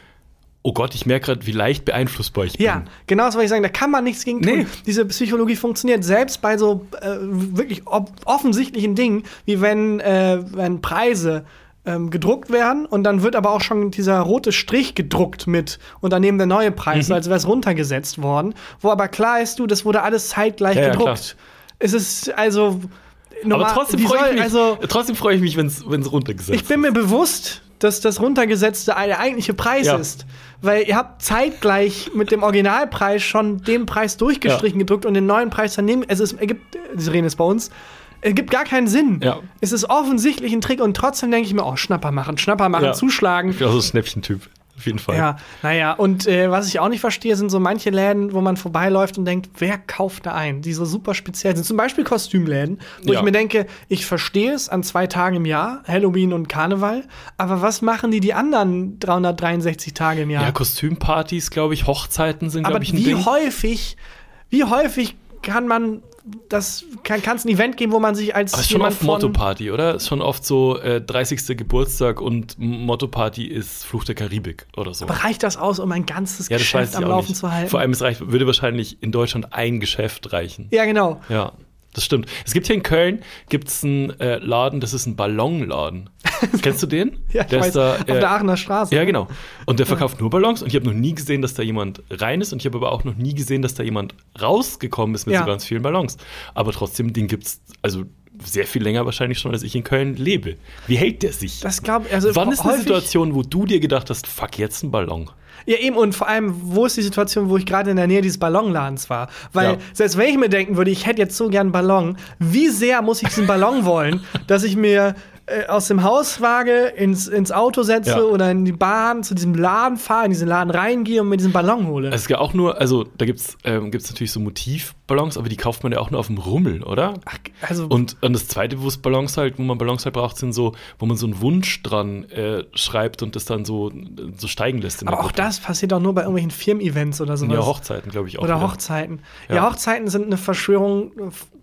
S3: oh Gott, ich merke gerade, wie leicht beeinflussbar ich
S2: Ja,
S3: bin.
S2: genau das wollte ich sagen. Da kann man nichts gegen tun.
S3: Nee.
S2: Diese Psychologie funktioniert selbst bei so äh, wirklich offensichtlichen Dingen, wie wenn, äh, wenn Preise ähm, gedruckt werden und dann wird aber auch schon dieser rote Strich gedruckt mit und daneben der neue Preis,
S3: Mhm.
S2: als wäre es runtergesetzt worden, wo aber klar ist, du, das wurde alles zeitgleich
S3: Ja, ja,
S2: gedruckt. es ist also normal,
S3: Aber trotzdem freue ich mich,
S2: also
S3: trotzdem freue ich mich, wenn es runtergesetzt
S2: ich bin mir bewusst, dass das runtergesetzte der eigentliche Preis
S3: Ja.
S2: ist. Weil ihr habt zeitgleich mit dem Originalpreis schon den Preis durchgestrichen gedruckt und den neuen Preis daneben. Also es ergibt, Sie reden jetzt bei uns, es gibt gar keinen Sinn.
S3: Ja.
S2: Es ist offensichtlich ein Trick und trotzdem denke ich mir, oh, Schnapper machen, Schnapper machen,
S3: Ja.
S2: zuschlagen.
S3: Ich bin auch so ein Schnäppchentyp. Auf jeden Fall.
S2: Ja, naja, und äh, was ich auch nicht verstehe, sind so manche Läden, wo man vorbeiläuft und denkt, wer kauft da ein? Die so super speziell sind. Zum Beispiel Kostümläden, wo
S3: Ja.
S2: ich mir denke, ich verstehe es an zwei Tagen im Jahr, Halloween und Karneval, aber was machen die die anderen 363 Tage im Jahr?
S3: Ja, Kostümpartys, glaube ich, Hochzeiten sind, glaube ich, ein
S2: wie
S3: Ding.
S2: häufig, wie häufig kann man das, kann es ein Event geben, wo man sich als
S3: Aber ist schon oft Motto-Party, oder? Ist schon oft so äh, 30. Geburtstag und Motto-Party ist Fluch der Karibik oder so.
S2: Aber reicht das aus, um ein ganzes
S3: ja,
S2: Geschäft am Laufen
S3: nicht.
S2: zu halten?
S3: Vor allem, es reicht, würde wahrscheinlich in Deutschland ein Geschäft reichen.
S2: ja, genau.
S3: Ja, das stimmt. Es gibt hier in Köln gibt's einen äh, Laden, das ist ein Ballonladen. Kennst du den?
S2: Ja, ich
S3: Der
S2: weiß,
S3: ist da,
S2: auf
S3: äh,
S2: der Aachener Straße.
S3: Ja, genau. Und der verkauft nur Ballons und ich habe noch nie gesehen, dass da jemand rein ist und ich habe aber auch noch nie gesehen, dass da jemand rausgekommen ist mit
S2: Ja.
S3: so ganz vielen Ballons. Aber trotzdem, den gibt's also sehr viel länger wahrscheinlich schon, als ich in Köln lebe. Wie hält der sich?
S2: Das glaub, also
S3: Wann ist eine Situation, wo du dir gedacht hast, fuck, jetzt ein Ballon?
S2: Ja, eben, und vor allem, wo ist die Situation, wo ich gerade in der Nähe dieses Ballonladens war? Weil,
S3: Ja.
S2: selbst wenn ich mir denken würde, ich hätte jetzt so gern einen Ballon, wie sehr muss ich diesen Ballon wollen, dass ich mir äh, aus dem Haus wage, ins, ins Auto setze
S3: Ja.
S2: oder in die Bahn zu diesem Laden fahre, in diesen Laden reingehe und mir diesen Ballon hole?
S3: Es ja auch nur, also da gibt's ähm, gibt's natürlich so Motivballons, aber die kauft man ja auch nur auf dem Rummel, oder?
S2: Ach, also,
S3: Und, und das zweite, wo es Ballons halt, wo man Ballons halt braucht, sind so, wo man so einen Wunsch dran äh, schreibt und das dann so, so steigen lässt.
S2: Aber auch das passiert auch nur bei irgendwelchen Firmen-Events oder sowas.
S3: Ja, Hochzeiten, glaube ich auch.
S2: Oder
S3: wieder.
S2: Hochzeiten. Ja.
S3: Ja.
S2: Hochzeiten sind eine Verschwörung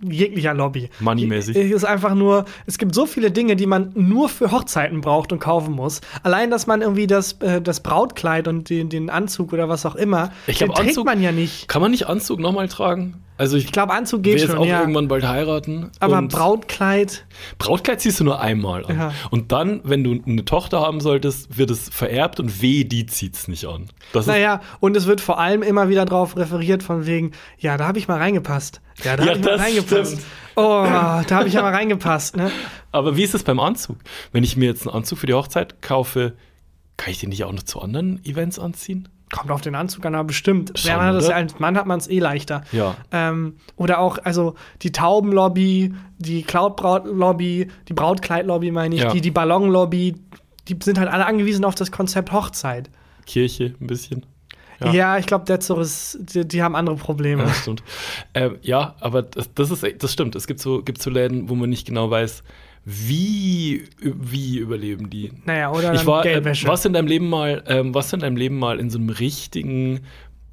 S2: jeglicher Lobby.
S3: Moneymäßig.
S2: Es ist einfach nur, es gibt so viele Dinge, die man nur für Hochzeiten braucht und kaufen muss. Allein, dass man irgendwie das, äh, das Brautkleid und den, den Anzug oder was auch immer,
S3: Ich glaub,
S2: den trägt
S3: Anzug-
S2: man ja nicht.
S3: Kann man nicht Anzug nochmal tragen? Also ich,
S2: Ich glaube, Anzug
S3: will
S2: geht
S3: jetzt
S2: schon,
S3: auch
S2: ja.
S3: irgendwann bald heiraten.
S2: Aber Brautkleid,
S3: Brautkleid ziehst du nur einmal an.
S2: Ja.
S3: Und dann, wenn du eine Tochter haben solltest, wird es vererbt und weh, die zieht's nicht an. Das
S2: naja, und es wird vor allem immer wieder drauf referiert, von wegen, ja, da habe ich mal reingepasst. Ja, da
S3: Ja,
S2: habe ich mal reingepasst.
S3: stimmt.
S2: Oh, da habe ich ja mal reingepasst, ne?
S3: aber wie ist es beim Anzug? Wenn ich mir jetzt einen Anzug für die Hochzeit kaufe, kann ich den nicht auch noch zu anderen Events anziehen?
S2: Kommt auf den Anzug an, aber bestimmt.
S3: Schon,
S2: man hat das als Mann hat man es eh leichter.
S3: Ja.
S2: Ähm, oder auch, also die Taubenlobby, die Cloud-Lobby, die Brautkleidlobby, meine ich,
S3: Ja.
S2: die, die Ballonlobby, die sind halt alle angewiesen auf das Konzept Hochzeit.
S3: Kirche ein bisschen.
S2: Ja,
S3: Ja.
S2: ich glaube, ist, die, die haben andere Probleme.
S3: Ja, stimmt. ähm, ja, aber das, das ist das stimmt. Es gibt so, gibt so Läden, wo man nicht genau weiß, wie, wie überleben die.
S2: Naja, oder
S3: Ich war, äh,
S2: Geldwäsche.
S3: was in deinem Leben mal, ähm, was in deinem Leben mal in so einem richtigen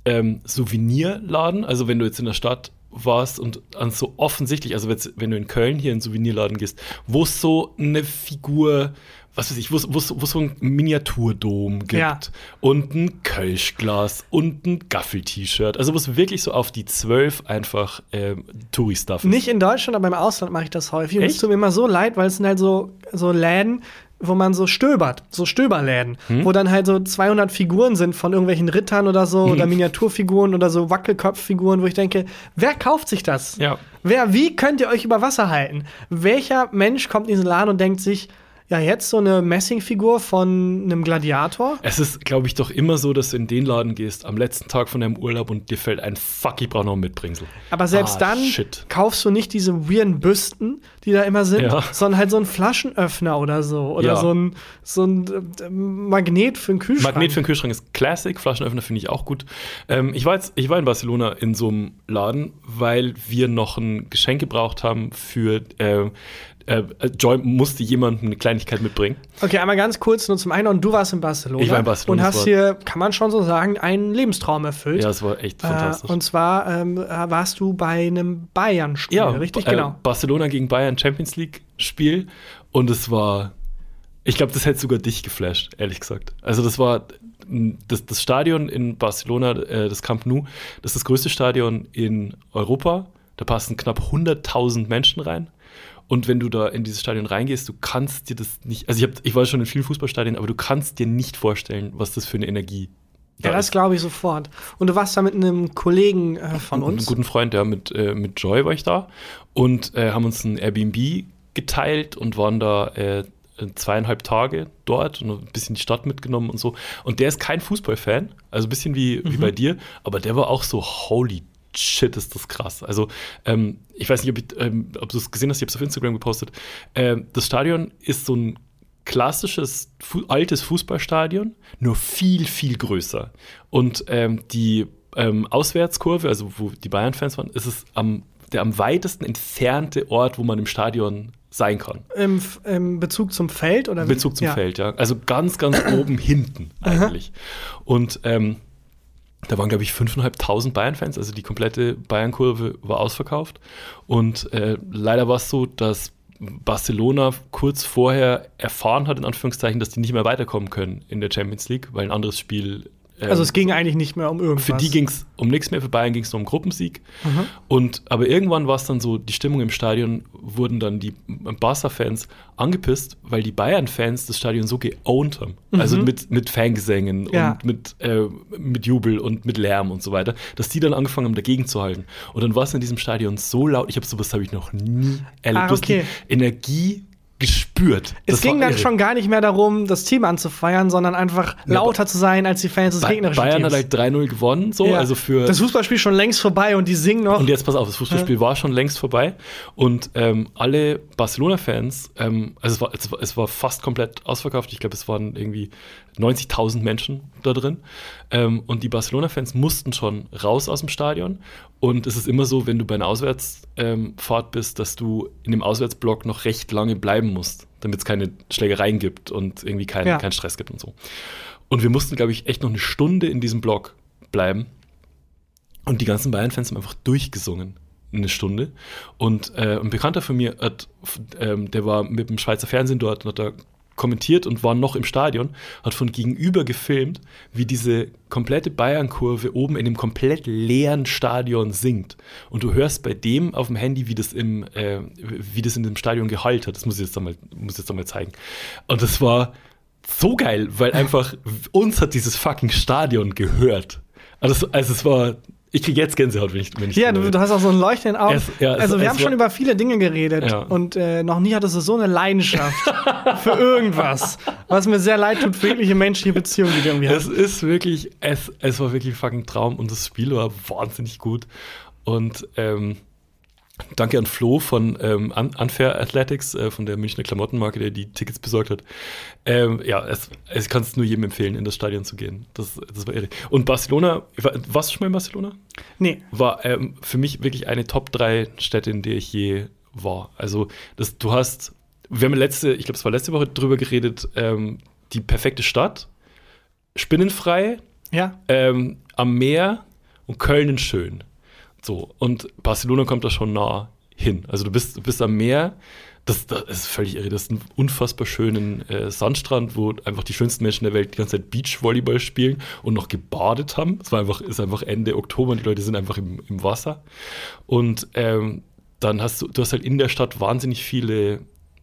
S3: ähm, Souvenirladen, also wenn du jetzt in der Stadt warst und an so offensichtlich, also wenn du in Köln hier in einen Souvenirladen gehst, wo so eine Figur, was weiß ich, wo es- so ein Miniaturdom gibt
S2: Ja.
S3: und ein Kölschglas und ein Gaffel-T-Shirt, also wo es wirklich so auf die zwölf einfach ähm, Touri-Stuff ist.
S2: Nicht in Deutschland, aber im Ausland mache ich das häufig. Und es tut mir immer so leid, weil es sind halt so, so Läden, wo man so stöbert, so Stöberläden,
S3: Hm?
S2: wo dann halt so 200 Figuren sind von irgendwelchen Rittern oder so
S3: Hm.
S2: oder Miniaturfiguren oder so Wackelkopffiguren, wo ich denke, wer kauft sich das?
S3: Ja.
S2: Wer, wie könnt ihr euch über Wasser halten? Welcher Mensch kommt in diesen Laden und denkt sich, ja, jetzt so eine Messingfigur von einem Gladiator?
S3: Es ist, glaube ich, doch immer so, dass du in den Laden gehst, am letzten Tag von deinem Urlaub und dir fällt ein Fuck, ich brauche noch ein Mitbringsel.
S2: Aber selbst
S3: Ah,
S2: dann
S3: Shit.
S2: kaufst du nicht diese weirden Büsten, die da immer sind,
S3: Ja.
S2: sondern halt so einen Flaschenöffner oder so. Oder
S3: Ja.
S2: so ein, so ein äh, Magnet für einen Kühlschrank.
S3: Magnet für den Kühlschrank ist Classic, Flaschenöffner finde ich auch gut. Ähm, ich, war jetzt, ich war in Barcelona in so einem Laden, weil wir noch ein Geschenk gebraucht haben für. Äh, äh, Joy musste jemandem eine Kleinigkeit mitbringen.
S2: Okay, einmal ganz kurz nur zum einen. hast in Barcelona.
S3: Ich war in Barcelona,
S2: Und
S3: das
S2: hast hier, kann man schon so sagen, einen Lebenstraum erfüllt.
S3: Ja, es war echt
S2: äh,
S3: fantastisch.
S2: und zwar ähm, äh, warst du bei einem Bayern-Spiel,
S3: ja,
S2: richtig?
S3: äh,
S2: genau.
S3: Barcelona gegen Bayern Champions League Spiel und es war, ich glaube, das hätte sogar dich geflasht, ehrlich gesagt. Also das war das, das Stadion in Barcelona, äh, das Camp Nou, das ist das größte Stadion in Europa. Da passen knapp 100.000 Menschen rein. Und wenn du da in dieses Stadion reingehst, du kannst dir das nicht, also ich, hab, ich war schon in vielen Fußballstadien, aber du kannst dir nicht vorstellen, was das für eine Energie
S2: Ja, das glaube ich sofort. Und du warst da mit einem Kollegen äh, von
S3: mit einem
S2: uns.
S3: guten Freund, ja, mit, äh, mit Joy war ich da und äh, haben uns ein Airbnb geteilt und waren da äh, zweieinhalb Tage dort und ein bisschen die Stadt mitgenommen und so. Und der ist kein Fußballfan, also ein bisschen wie, wie bei dir, aber der war auch so, holy shit, ist das krass. Also, ähm, ich weiß nicht, ob, ähm, ob du es gesehen hast, ich habe es auf Instagram gepostet. Ähm, das Stadion ist so ein klassisches fu altes Fußballstadion, nur viel, viel größer. Und ähm, die ähm, Auswärtskurve, also wo die Bayern-Fans waren, ist es am, der am weitesten entfernte Ort, wo man im Stadion sein kann.
S2: Im, Im, Bezug zum Feld oder?
S3: Bezug zum ja. Feld, ja. Also ganz, ganz oben hinten eigentlich. Und ähm, da waren, glaube ich, 5.500 Bayern-Fans, also die komplette Bayern-Kurve war ausverkauft. Und äh, leider war es so, dass Barcelona kurz vorher erfahren hat, in Anführungszeichen, dass die nicht mehr weiterkommen können in der Champions League, weil ein anderes Spiel
S2: also es ging eigentlich nicht mehr um irgendwas.
S3: Für die ging es um nichts mehr, für Bayern ging es nur um Gruppensieg. Mhm. Und, aber irgendwann war es dann so, die Stimmung im Stadion wurden dann die Barca-Fans angepisst, weil die Bayern-Fans das Stadion so geowned haben. Mhm. Also mit, mit Fangesängen ja. und mit, äh, mit Jubel und mit Lärm und so weiter, dass die dann angefangen haben, dagegen zu halten. Und dann war es in diesem Stadion so laut, ich habe sowas habe ich noch nie erlebt. Ah, okay. Die Energie gespürt.
S2: Es das ging dann irre. schon gar nicht mehr darum, das Team anzufeiern, sondern einfach lauter zu sein als die Fans des ba gegnerischen
S3: Bayern Teams. hat halt 3-0 gewonnen, so, ja. also für
S2: Das Fußballspiel schon längst vorbei und die singen noch.
S3: Und jetzt pass auf, das Fußballspiel ja. war schon längst vorbei und ähm, alle Barcelona-Fans, ähm, also es war, es war, es war fast komplett ausverkauft. Ich glaube, es waren irgendwie 90.000 Menschen da drin. Ähm, und die Barcelona-Fans mussten schon raus aus dem Stadion. Und es ist immer so, wenn du bei einer Auswärtsfahrt ähm, bist, dass du in dem Auswärtsblock noch recht lange bleiben musst, damit es keine Schlägereien gibt und irgendwie keinen ja. kein Stress gibt und so. Und wir mussten, glaube ich, echt noch eine Stunde in diesem Block bleiben. Und die ganzen Bayern-Fans haben einfach durchgesungen eine Stunde. Und äh, ein Bekannter von mir hat, ähm, der war mit dem Schweizer Fernsehen dort und hat da kommentiert und war noch im Stadion, hat von gegenüber gefilmt, wie diese komplette Bayern-Kurve oben in dem komplett leeren Stadion singt. Und du hörst bei dem auf dem Handy, wie das, im, äh, wie das in dem Stadion Gehalt hat. Das muss ich jetzt einmal, muss jetzt einmal zeigen. Und das war so geil, weil einfach uns hat dieses fucking Stadion gehört. Also, also es war ich kriege jetzt Gänsehaut, wenn ich, wenn ich
S2: Ja, du, du, hast auch so ein Leuchten in den Augen. Es, ja, also, es, wir es haben schon über viele Dinge geredet ja. und äh, noch nie hattest du so eine Leidenschaft für irgendwas. Was mir sehr leid tut für jegliche menschliche Beziehungen, die du irgendwie
S3: hast. Es ist wirklich, es, es war wirklich fucking Traum und das Spiel war wahnsinnig gut. Und ähm, Danke an Flo von ähm, Unfair Athletics, äh, von der Münchner Klamottenmarke, der die Tickets besorgt hat. Ähm, ja, es, ich kann es nur jedem empfehlen, in das Stadion zu gehen. Das, das war irre. Und Barcelona, warst du schon mal in Barcelona?
S2: Nee.
S3: War ähm, für mich wirklich eine Top 3 Städte, in der ich je war. Also, das, du hast, wir haben letzte, ich glaube, es war letzte Woche drüber geredet, ähm, die perfekte Stadt, spinnenfrei,
S2: ja.
S3: Ähm, am Meer und Köln schön. So, und Barcelona kommt da schon nah hin. Also du bist, du bist am Meer, das, das ist völlig irre. Das ist ein unfassbar schönen äh, Sandstrand, wo einfach die schönsten Menschen der Welt die ganze Zeit Beachvolleyball spielen und noch gebadet haben. Es einfach, ist einfach Ende Oktober und die Leute sind einfach im, im Wasser. Und ähm, dann hast du, du hast halt in der Stadt wahnsinnig viele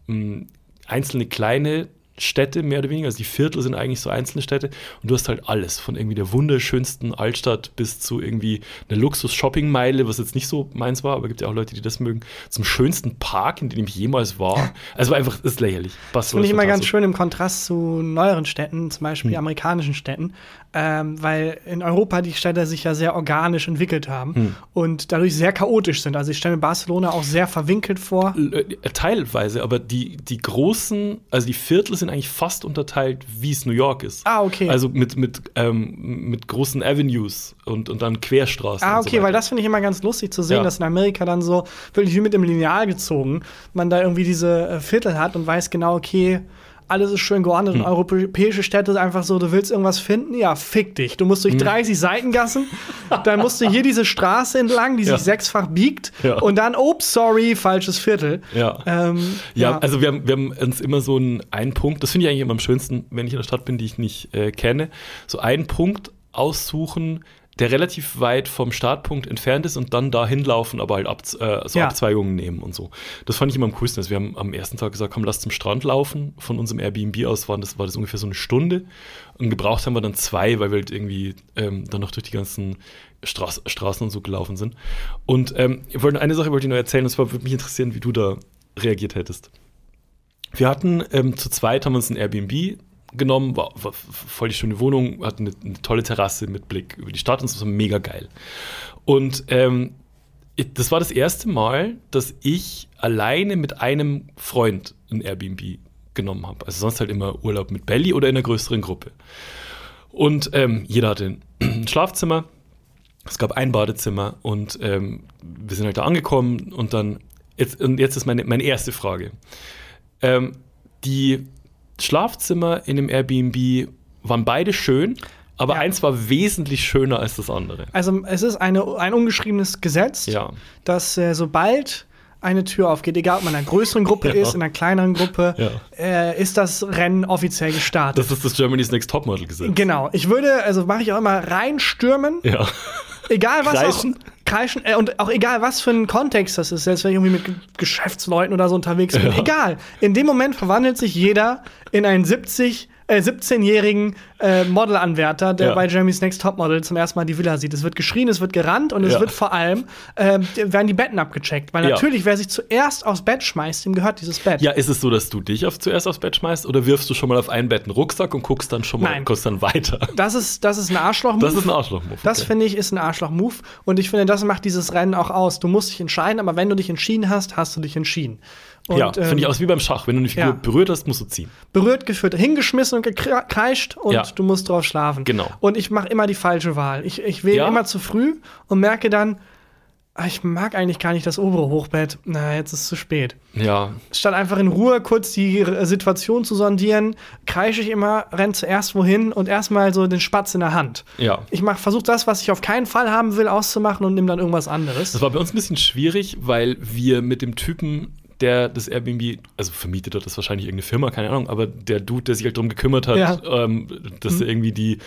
S3: mh, hm, einzelne kleine Städte, mehr oder weniger. Also die Viertel sind eigentlich so einzelne Städte und du hast halt alles, von irgendwie der wunderschönsten Altstadt bis zu irgendwie einer Luxus-Shopping-Meile, was jetzt nicht so meins war, aber gibt ja auch Leute, die das mögen, zum schönsten Park, in dem ich jemals war. Also einfach, ist lächerlich.
S2: Das finde ich immer ganz schön im Kontrast zu neueren Städten, zum Beispiel hm. amerikanischen Städten, ähm, weil in Europa die Städte sich ja sehr organisch entwickelt haben hm. und dadurch sehr chaotisch sind. Also ich stelle mir Barcelona auch sehr verwinkelt vor.
S3: Äh, teilweise, aber die, die großen, also die Viertel sind sind eigentlich fast unterteilt, wie es New York ist.
S2: Ah, okay.
S3: Also mit, mit, ähm, mit großen Avenues und, und dann Querstraßen.
S2: Ah, okay, so weil das finde ich immer ganz lustig zu sehen, ja. dass in Amerika dann so wirklich wie mit dem Lineal gezogen man da irgendwie diese äh, Viertel hat und weiß genau, okay, alles ist schön geordnet hm. und europäische Städte ist einfach so, du willst irgendwas finden, ja, fick dich. Du musst durch hm. 30 Seitengassen, dann musst du hier diese Straße entlang, die ja. sich sechsfach biegt ja. und dann, oh, sorry, falsches Viertel.
S3: Ja, ähm, ja, also wir haben, wir haben uns immer so einen, einen Punkt, das finde ich eigentlich immer am schönsten, wenn ich in der Stadt bin, die ich nicht äh, kenne, so einen Punkt aussuchen, der relativ weit vom Startpunkt entfernt ist und dann dahin laufen, aber halt ab, äh, so ja. Abzweigungen nehmen und so. Das fand ich immer am coolsten. Also wir haben am ersten Tag gesagt, komm, lass zum Strand laufen. Von unserem Airbnb aus waren das, war das ungefähr so eine Stunde. Und gebraucht haben wir dann zwei, weil wir halt irgendwie ähm, dann noch durch die ganzen Straß, Straßen und so gelaufen sind. Und ähm, ich wollte eine Sache wollte ich noch erzählen, und zwar würde mich interessieren, wie du da reagiert hättest. Wir hatten ähm, zu zweit haben wir uns ein Airbnb genommen, war, war voll die schöne Wohnung, hat eine, eine, tolle Terrasse mit Blick über die Stadt und war mega geil. Und ähm, das war das erste Mal, dass ich alleine mit einem Freund ein Airbnb genommen habe. Also sonst halt immer Urlaub mit Belly oder in einer größeren Gruppe. Und ähm, jeder hatte ein Schlafzimmer, es gab ein Badezimmer und ähm, wir sind halt da angekommen und dann, jetzt, und jetzt ist meine, meine erste Frage. Ähm, die Schlafzimmer in dem Airbnb waren beide schön, aber
S2: Ja.
S3: eins war wesentlich schöner als das andere.
S2: Also es ist eine, ein ungeschriebenes Gesetz,
S3: Ja.
S2: dass äh, sobald eine Tür aufgeht, egal ob man in einer größeren Gruppe
S3: Ja.
S2: ist, in einer kleineren Gruppe, äh, ist das Rennen offiziell gestartet.
S3: Das ist das Germany's Next Topmodel Gesetz.
S2: genau. Ich würde, also mache ich auch immer reinstürmen,
S3: Ja.
S2: Egal was
S3: Kreischen?
S2: auch kreischen äh, und auch egal was für ein Kontext das ist, selbst wenn ich irgendwie mit Ge- Geschäftsleuten oder so unterwegs bin,
S3: Ja.
S2: egal. In dem Moment verwandelt sich jeder in einen 70 äh, 17-jährigen äh, Modelanwärter, der
S3: Ja.
S2: bei Jeremy's Next Topmodel zum ersten Mal die Villa sieht. Es wird geschrien, es wird gerannt und es
S3: Ja.
S2: wird vor allem äh, werden die Betten abgecheckt, weil natürlich wer sich zuerst aufs Bett schmeißt, dem gehört dieses Bett.
S3: Ja, ist es so, dass du dich auf, zuerst aufs Bett schmeißt oder wirfst du schon mal auf ein Bett einen Rucksack und guckst dann schon mal
S2: Nein.
S3: guckst dann weiter?
S2: Das ist das ist ein Arschloch.
S3: Das ist ein Arschloch-Move.
S2: Das
S3: okay.
S2: finde ich ist ein Arschloch-Move und ich finde, das macht dieses Rennen auch aus. Du musst dich entscheiden, aber wenn du dich entschieden hast, hast du dich entschieden. Und,
S3: Ja, finde ich
S2: ähm,
S3: aus wie beim Schach. Wenn du eine Figur
S2: ja.
S3: berührt hast, musst du ziehen.
S2: berührt, geführt, hingeschmissen und gekreischt und
S3: Ja.
S2: Du musst drauf schlafen.
S3: Genau.
S2: Und ich mache immer die falsche Wahl. Ich, ich wähle
S3: Ja.
S2: immer zu früh und merke dann, ah, ich mag eigentlich gar nicht das obere Hochbett. Na, jetzt ist es zu spät.
S3: Ja,
S2: Statt einfach in Ruhe kurz die äh, Situation zu sondieren, kreische ich immer, renn zuerst wohin und erstmal so den Spatz in der Hand.
S3: ja.
S2: Ich versuche das, was ich auf keinen Fall haben will, auszumachen und nehme dann irgendwas anderes.
S3: Das war bei uns ein bisschen schwierig, weil wir mit dem Typen, der das Airbnb, also vermietet hat, das wahrscheinlich irgendeine Firma, keine Ahnung, aber der Dude, der sich halt darum gekümmert hat,
S2: Ja.
S3: ähm, dass er irgendwie die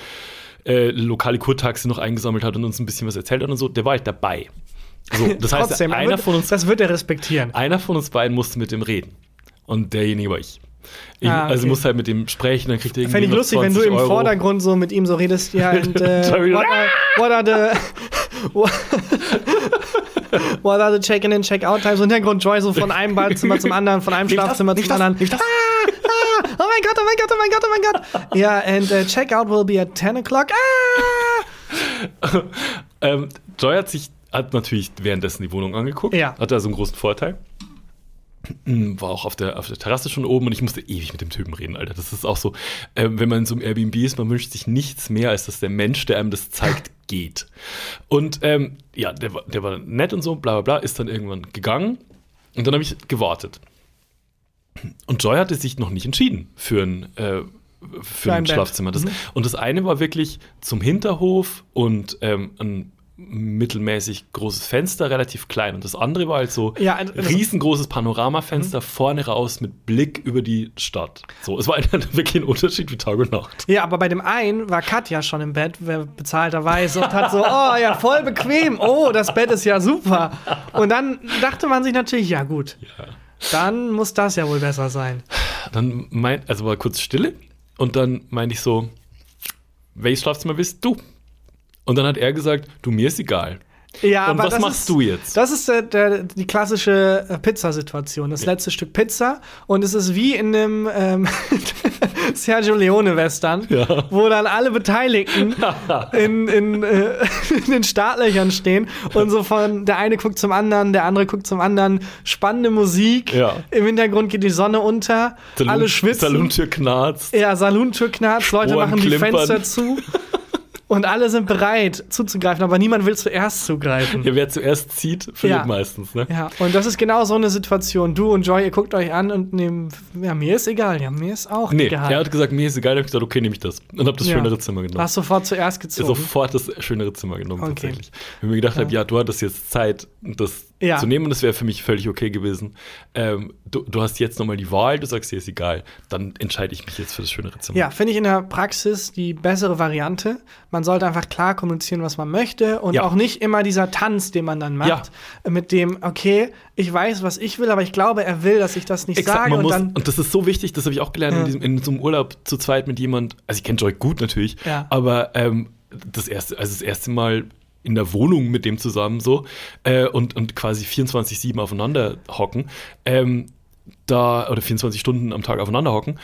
S3: äh, lokale Kurtaxe noch eingesammelt hat und uns ein bisschen was erzählt hat und so, der war halt dabei. So, das heißt,
S2: Trotzdem,
S3: einer
S2: wird,
S3: von uns
S2: das wird er respektieren.
S3: einer von uns beiden musste mit dem reden. Und derjenige war ich. ich
S2: Ah, okay.
S3: Also musste halt mit dem sprechen, dann kriegt er irgendwie
S2: Fände ich lustig, wenn du
S3: 20
S2: im
S3: Euro.
S2: Vordergrund so mit ihm so redest. Ja, und äh, what, are, what are the what, what are the check-in and check-out times? Und Hintergrund Joy so von einem Badezimmer zum anderen, von einem Schlafzimmer zum anderen. Ah, ah, oh mein Gott, oh mein Gott, oh mein Gott, oh mein Gott. Ja, and uh, checkout will be at 10 o'clock. Ah!
S3: Ähm, Joy hat sich hat natürlich währenddessen die Wohnung angeguckt.
S2: Ja.
S3: Hatte also einen großen Vorteil. Mm, War auch auf der, auf der Terrasse schon oben und ich musste ewig mit dem Typen reden, Alter. Das ist auch so, ähm, wenn man in so einem Airbnb ist, man wünscht sich nichts mehr, als dass der Mensch, der einem das zeigt, geht. Und ähm, ja, der, war- der war nett und so, bla bla bla, ist dann irgendwann gegangen und dann habe ich gewartet. Und Joy hatte sich noch nicht entschieden für ein, äh, für
S2: ein.
S3: Schlafzimmer. Das, Und das eine war wirklich zum Hinterhof und ähm, ein mittelmäßig großes Fenster, relativ klein. Und das andere war halt so
S2: Ja, Mhm.
S3: riesengroßes Panoramafenster vorne raus mit Blick über die Stadt. So, es war ein, wirklich ein Unterschied wie Tag und Nacht.
S2: Ja, aber bei dem einen war Katja schon im Bett, wer bezahlterweise, und hat so, oh ja, voll bequem, oh, das Bett ist ja super. Und dann dachte man sich natürlich, ja gut, dann muss das ja wohl besser sein.
S3: Dann meint, also war kurz Stille und dann meinte ich so, welches Schlafzimmer willst du? Und dann hat er gesagt, du, mir ist egal.
S2: Ja,
S3: Und
S2: aber
S3: was machst
S2: ist,
S3: du jetzt?
S2: Das ist äh, der, die klassische äh, Pizzasituation, das letzte Stück Pizza. Und es ist wie in einem ähm, Sergio Leone-Western,
S3: Ja.
S2: wo dann alle Beteiligten in, in, äh, in den Startlöchern stehen und so von der eine guckt zum anderen, der andere guckt zum anderen. Spannende Musik.
S3: Ja.
S2: Im Hintergrund geht die Sonne unter.
S3: Salon-
S2: alle schwitzen.
S3: Salontür knarzt.
S2: Ja, Salontür knarzt, Leute machen die. Fenster zu. Und alle sind bereit zuzugreifen, aber niemand will zuerst zugreifen.
S3: Ja, wer zuerst zieht, verliert
S2: Ja.
S3: meistens, ne?
S2: Ja, und das ist genau so eine Situation. Du und Joy, ihr guckt euch an und nehmt, ja, mir ist egal, ja, mir ist auch
S3: Nee,
S2: egal.
S3: er hat gesagt, mir ist egal, hab ich gesagt, okay, nehme ich das. Und hab das
S2: Ja.
S3: schönere Zimmer genommen.
S2: Hast sofort zuerst gezogen.
S3: sofort das schönere Zimmer genommen,
S2: Okay.
S3: tatsächlich. Wenn ich mir gedacht habe, ja, du hattest jetzt Zeit, das
S2: Ja.
S3: zu nehmen und das wäre für mich völlig okay gewesen. Ähm, du, du hast jetzt nochmal die Wahl, du sagst, dir ist egal, dann entscheide ich mich jetzt für das schönere Zimmer.
S2: Ja, finde ich in der Praxis die bessere Variante. Man sollte einfach klar kommunizieren, was man möchte und
S3: Ja.
S2: auch nicht immer dieser Tanz, den man dann macht, mit dem, okay, ich weiß, was ich will, aber ich glaube, er will, dass ich das nicht
S3: Exakt,
S2: sage und
S3: muss,
S2: dann
S3: und das ist so wichtig, das habe ich auch gelernt
S2: Ja.
S3: in, diesem, in so einem Urlaub zu zweit mit jemand, also ich kenne Joy gut natürlich,
S2: Ja.
S3: aber ähm, das erste, also das erste Mal in der Wohnung mit dem zusammen so äh, und, und quasi 24-7 aufeinander hocken, ähm, da, oder 24 Stunden am Tag aufeinander hocken,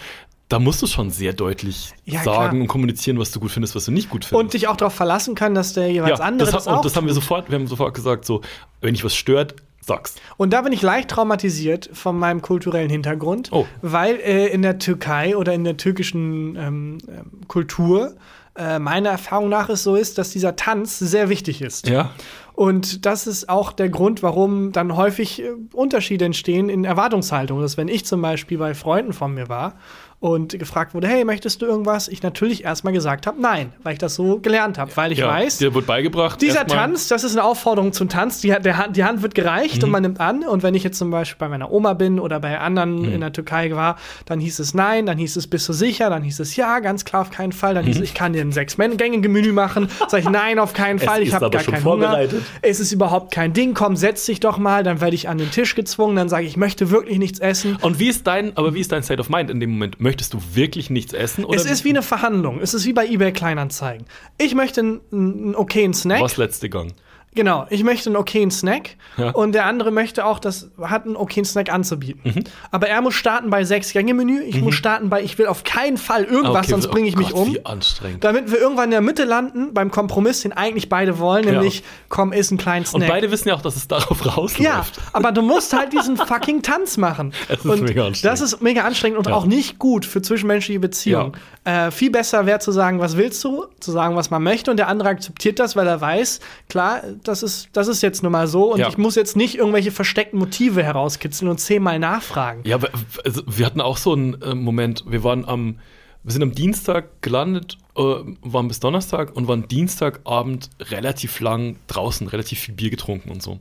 S3: da musst du schon sehr deutlich
S2: Ja,
S3: sagen
S2: klar.
S3: und kommunizieren, was du gut findest, was du nicht gut findest.
S2: und dich auch darauf verlassen kann, dass der jeweils andere
S3: das,
S2: das,
S3: und das haben wir sofort, wir haben sofort gesagt, so, wenn dich was stört, Sag's.
S2: Und da bin ich leicht traumatisiert von meinem kulturellen Hintergrund,
S3: Oh.
S2: weil äh, in der Türkei oder in der türkischen ähm, ähm, Kultur äh, meiner Erfahrung nach es so ist, dass dieser Tanz sehr wichtig ist.
S3: Ja.
S2: Und das ist auch der Grund, warum dann häufig äh, Unterschiede entstehen in Erwartungshaltung. Dass wenn ich zum Beispiel bei Freunden von mir war und gefragt wurde, hey, möchtest du irgendwas? Ich natürlich erstmal gesagt habe, nein, weil ich das so gelernt habe, weil ich
S3: ja.
S2: weiß,
S3: Dir wurde beigebracht.
S2: dieser Tanz, das ist eine Aufforderung zum Tanz. Die, der, Hand- die Hand wird gereicht
S3: Mhm.
S2: und man nimmt an. Und wenn ich jetzt zum Beispiel bei meiner Oma bin oder bei anderen
S3: Mhm.
S2: in der Türkei war, dann hieß es nein, dann hieß es bist du sicher, dann hieß es ja, ganz klar auf keinen Fall. Dann
S3: Mhm.
S2: hieß es, ich kann dir ein Sechs-Gänge-Menü machen. Sag ich nein, auf keinen Fall. ich habe gar keinen. Hunger. Es ist überhaupt kein Ding. Komm, setz dich doch mal. Dann werde ich an den Tisch gezwungen. Dann sage ich, ich möchte wirklich nichts essen.
S3: Und wie ist dein, aber wie ist dein State of Mind in dem Moment? Möchtest du wirklich nichts essen?
S2: Es ist wie eine Verhandlung. Es ist wie bei eBay Kleinanzeigen. Ich möchte einen, einen okayen Snack.
S3: was letzte Gang?
S2: Genau, ich möchte einen okayen Snack
S3: Ja.
S2: und der andere möchte auch, das hat einen okayen Snack anzubieten.
S3: Mhm.
S2: Aber er muss starten bei sechs Gänge Menü, ich muss starten bei ich will auf keinen Fall irgendwas,
S3: Okay,
S2: sonst
S3: oh
S2: bringe ich mich
S3: Gott,
S2: um.
S3: Wie anstrengend.
S2: Damit wir irgendwann in der Mitte landen, beim Kompromiss, den eigentlich beide wollen,
S3: Ja.
S2: nämlich komm, iss einen kleinen
S3: Und
S2: Snack.
S3: beide wissen ja auch, dass es darauf rausläuft.
S2: ja, aber du musst halt diesen fucking Tanz machen.
S3: Es ist
S2: und
S3: mega anstrengend.
S2: Das ist mega anstrengend und
S3: Ja.
S2: auch nicht gut für zwischenmenschliche Beziehungen. Äh, viel besser wäre zu sagen, was willst du? Zu sagen, was man möchte und der andere akzeptiert das, weil er weiß, klar, das ist, das ist jetzt nun mal so und
S3: Ja.
S2: ich muss jetzt nicht irgendwelche versteckten Motive herauskitzeln und zehnmal nachfragen.
S3: Ja, aber also, wir hatten auch so einen äh, Moment, wir waren am, wir sind am Dienstag gelandet, äh, waren bis Donnerstag und waren Dienstagabend relativ lang draußen, relativ viel Bier getrunken und so.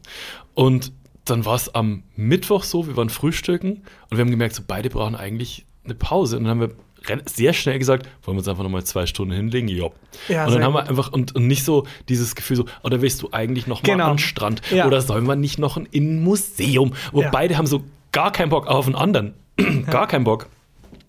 S3: Und dann war es am Mittwoch so, wir waren frühstücken und wir haben gemerkt, so beide brauchen eigentlich eine Pause. Und dann haben wir sehr schnell gesagt, wollen wir uns einfach nochmal zwei Stunden hinlegen? Ja.
S2: Ja,
S3: und dann haben wir einfach, und, und nicht so dieses Gefühl so, oder willst du eigentlich noch mal
S2: Genau.
S3: an den Strand?
S2: Ja.
S3: Oder sollen wir nicht noch in ein Museum? Wo
S2: Ja.
S3: beide haben so gar keinen Bock auf einen anderen. gar keinen Bock.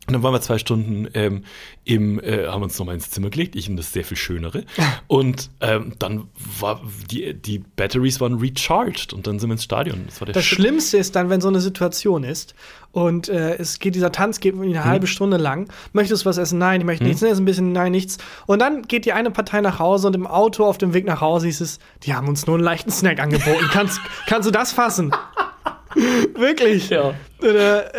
S3: Und dann waren wir zwei Stunden ähm, im, äh, haben uns nochmal ins Zimmer gelegt, ich in das sehr viel schönere. Und ähm, dann war die, die Batteries waren recharged und dann sind wir ins Stadion. Das war der
S2: Das
S3: Shit.
S2: Schlimmste ist dann, wenn so eine Situation ist und äh, es geht, dieser Tanz geht eine halbe Stunde lang. Möchtest du was essen? Nein, ich möchte nichts. Nee, ist ein bisschen, nein, nichts. Und dann geht die eine Partei nach Hause und im Auto auf dem Weg nach Hause hieß es, die haben uns nur einen leichten Snack angeboten. kannst, kannst du das fassen? Wirklich.
S3: Ja.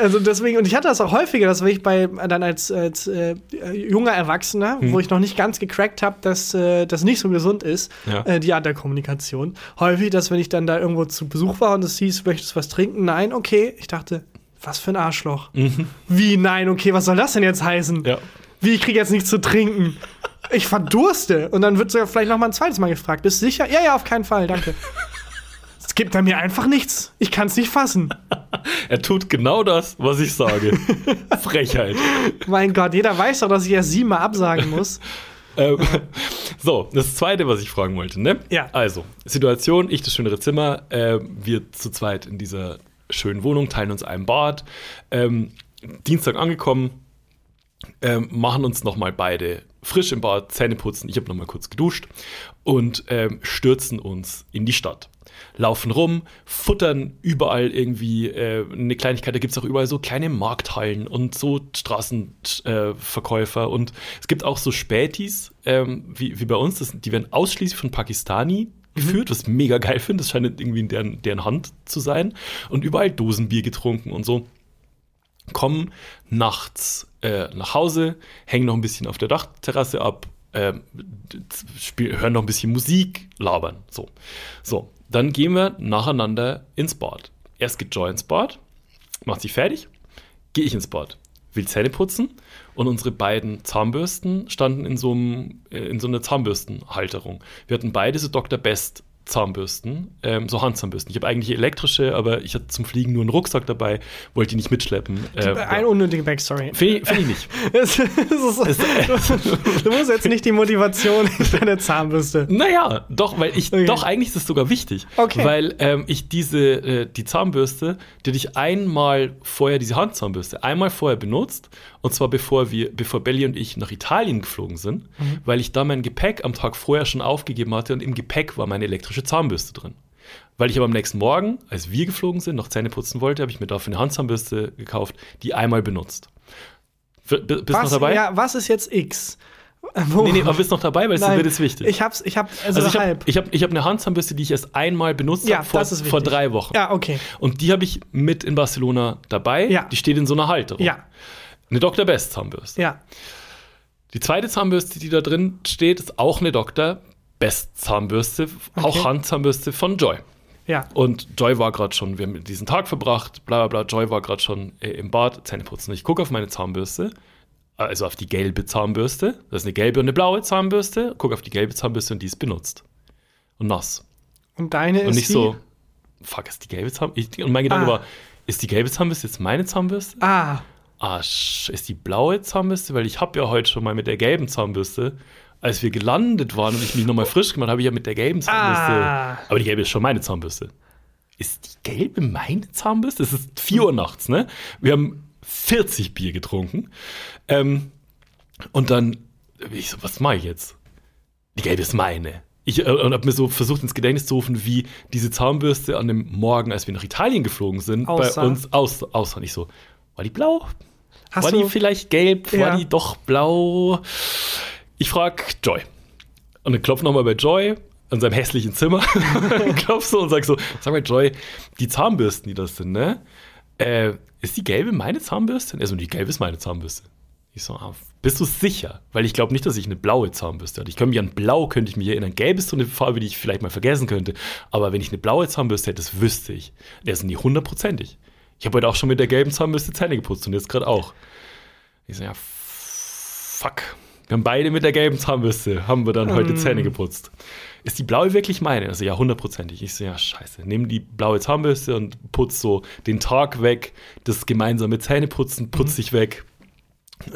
S2: Also deswegen, und ich hatte das auch häufiger, dass wenn ich bei dann als, als äh, junger Erwachsener,
S3: Hm.
S2: wo ich noch nicht ganz gecrackt habe, dass äh, das nicht so gesund ist,
S3: Ja.
S2: äh, die Art der Kommunikation. Häufig, dass wenn ich dann da irgendwo zu Besuch war und es hieß, möchtest du was trinken? Nein, okay. Ich dachte, was für ein Arschloch. Wie, nein, okay, was soll das denn jetzt heißen?
S3: Mhm. Ja.
S2: Wie, ich kriege jetzt nichts zu trinken. Ich verdurste. Und dann wird sogar vielleicht noch mal ein zweites Mal gefragt. Bist du sicher? Ja, ja, auf keinen Fall, danke. Gibt bei mir einfach nichts. Ich kann es nicht fassen.
S3: Er tut genau das, was ich sage. Frechheit.
S2: Mein Gott, jeder weiß doch, dass ich erst siebenmal absagen muss.
S3: Ähm, so, das zweite, was ich fragen wollte, ne?
S2: Ja.
S3: Also, Situation, ich das schönere Zimmer, äh, wir zu zweit in dieser schönen Wohnung, teilen uns ein Bad. Ähm, Dienstag angekommen, ähm, machen uns nochmal beide frisch im Bad, Zähne putzen, ich habe nochmal kurz geduscht und ähm, stürzen uns in die Stadt. Laufen rum, futtern überall irgendwie äh, eine Kleinigkeit. Da gibt es auch überall so kleine Markthallen und so Straßenverkäufer. Äh, und es gibt auch so Spätis, ähm, wie, wie bei uns. Das, die werden ausschließlich von Pakistani geführt, was ich mega geil finde. Das scheint irgendwie in deren, deren Hand zu sein. Und überall Dosenbier getrunken und so kommen nachts äh, nach Hause, hängen noch ein bisschen auf der Dachterrasse ab, ähm, spiel, hören noch ein bisschen Musik, labern. So. so, dann gehen wir nacheinander ins Bad. Erst geht Joy ins Bad, macht sich fertig, gehe ich ins Bad, will Zähne putzen und unsere beiden Zahnbürsten standen in so, einem, äh, in so einer Zahnbürstenhalterung. Wir hatten beide so Dr. Best Zahnbürsten, ähm, so Handzahnbürsten. Ich habe eigentlich elektrische, aber ich hatte zum Fliegen nur einen Rucksack dabei, wollte die nicht mitschleppen. Äh,
S2: Eine unnötige Backstory.
S3: Finde ich, find ich nicht.
S2: Es ist, du musst jetzt nicht die Motivation in deine Zahnbürste.
S3: Naja, doch, weil ich,
S2: Okay.
S3: doch, eigentlich ist es sogar wichtig.
S2: Okay.
S3: Weil ähm, ich diese, äh, die Zahnbürste, die ich einmal vorher, diese Handzahnbürste, einmal vorher benutzt. Und zwar bevor wir, bevor Belly und ich nach Italien geflogen sind,
S2: Mhm.
S3: weil ich da mein Gepäck am Tag vorher schon aufgegeben hatte und im Gepäck war meine elektrische Zahnbürste drin. Weil ich aber am nächsten Morgen, als wir geflogen sind, noch Zähne putzen wollte, habe ich mir dafür eine Handzahnbürste gekauft, die einmal benutzt. B- Bist du noch dabei?
S2: ja, was ist jetzt X? Wo?
S3: Nee, nee, aber bist noch dabei, weil es
S2: Nein,
S3: wird jetzt wichtig.
S2: Ich hab's, ich hab, also,
S3: also ich habe
S2: halb.
S3: ich hab, ich hab eine Handzahnbürste, die ich erst einmal benutzt
S2: Ja,
S3: habe vor,
S2: das ist
S3: vor drei Wochen.
S2: ja, okay.
S3: Und die habe ich mit in Barcelona dabei.
S2: Ja.
S3: Die steht in so einer Halterung.
S2: Ja,
S3: Eine Dr. Best Zahnbürste.
S2: ja.
S3: Die zweite Zahnbürste, die da drin steht, ist auch eine Dr. Best Zahnbürste, auch
S2: Okay.
S3: Handzahnbürste von Joy.
S2: Ja.
S3: Und Joy war gerade schon, wir haben diesen Tag verbracht, bla bla bla. Joy war gerade schon äh, im Bad, Zähne putzen. Ich gucke auf meine Zahnbürste, also auf die gelbe Zahnbürste. Das ist eine gelbe und eine blaue Zahnbürste. Gucke auf die gelbe Zahnbürste und die ist benutzt. Und nass.
S2: Und deine ist
S3: Und nicht
S2: die?
S3: so, fuck, ist die gelbe Zahnbürste? Und mein Gedanke
S2: Ah.
S3: war, ist die gelbe Zahnbürste jetzt meine Zahnbürste?
S2: Ah,
S3: Ah, ist die blaue Zahnbürste? Weil ich habe ja heute schon mal mit der gelben Zahnbürste, als wir gelandet waren und ich mich nochmal frisch gemacht habe, ich ja mit der gelben Zahnbürste.
S2: Ah.
S3: Aber die gelbe ist schon meine Zahnbürste. Ist die gelbe meine Zahnbürste? Es ist 4 Uhr nachts, ne? Wir haben 40 Bier getrunken. Ähm, und dann, ich so, was mache ich jetzt? Die gelbe ist meine. Ich äh, und habe mir so versucht ins Gedächtnis zu rufen, wie diese Zahnbürste an dem Morgen, als wir nach Italien geflogen sind,
S2: Aussah.
S3: bei uns aus, aussah. Ich so, war die blau?
S2: hast
S3: war die vielleicht gelb?
S2: Ja.
S3: War die doch blau? Ich frag Joy. Und dann klopf nochmal bei Joy in seinem hässlichen Zimmer. klopf so und sag so: Sag mal, Joy, die Zahnbürsten, die das sind, ne? Äh, ist die gelbe meine Zahnbürste? Also, die gelbe ist meine Zahnbürste. Ich so, ah, bist du sicher? Weil ich glaube nicht, dass ich eine blaue Zahnbürste hatte. Ich könnte mich an blau, könnte ich mich erinnern. Gelb ist so eine Farbe, die ich vielleicht mal vergessen könnte. Aber wenn ich eine blaue Zahnbürste hätte, das wüsste ich. Der sind die hundertprozentig. Ich habe heute auch schon mit der gelben Zahnbürste Zähne geputzt und jetzt gerade auch. Ich so, ja, fuck. Wir haben beide mit der gelben Zahnbürste, haben wir dann heute Zähne geputzt. Ist die blaue wirklich meine? Also ja, hundertprozentig. Ich so, ja, scheiße. Nimm die blaue Zahnbürste und putz so den Tag weg, das gemeinsame Zähneputzen, putz dich weg.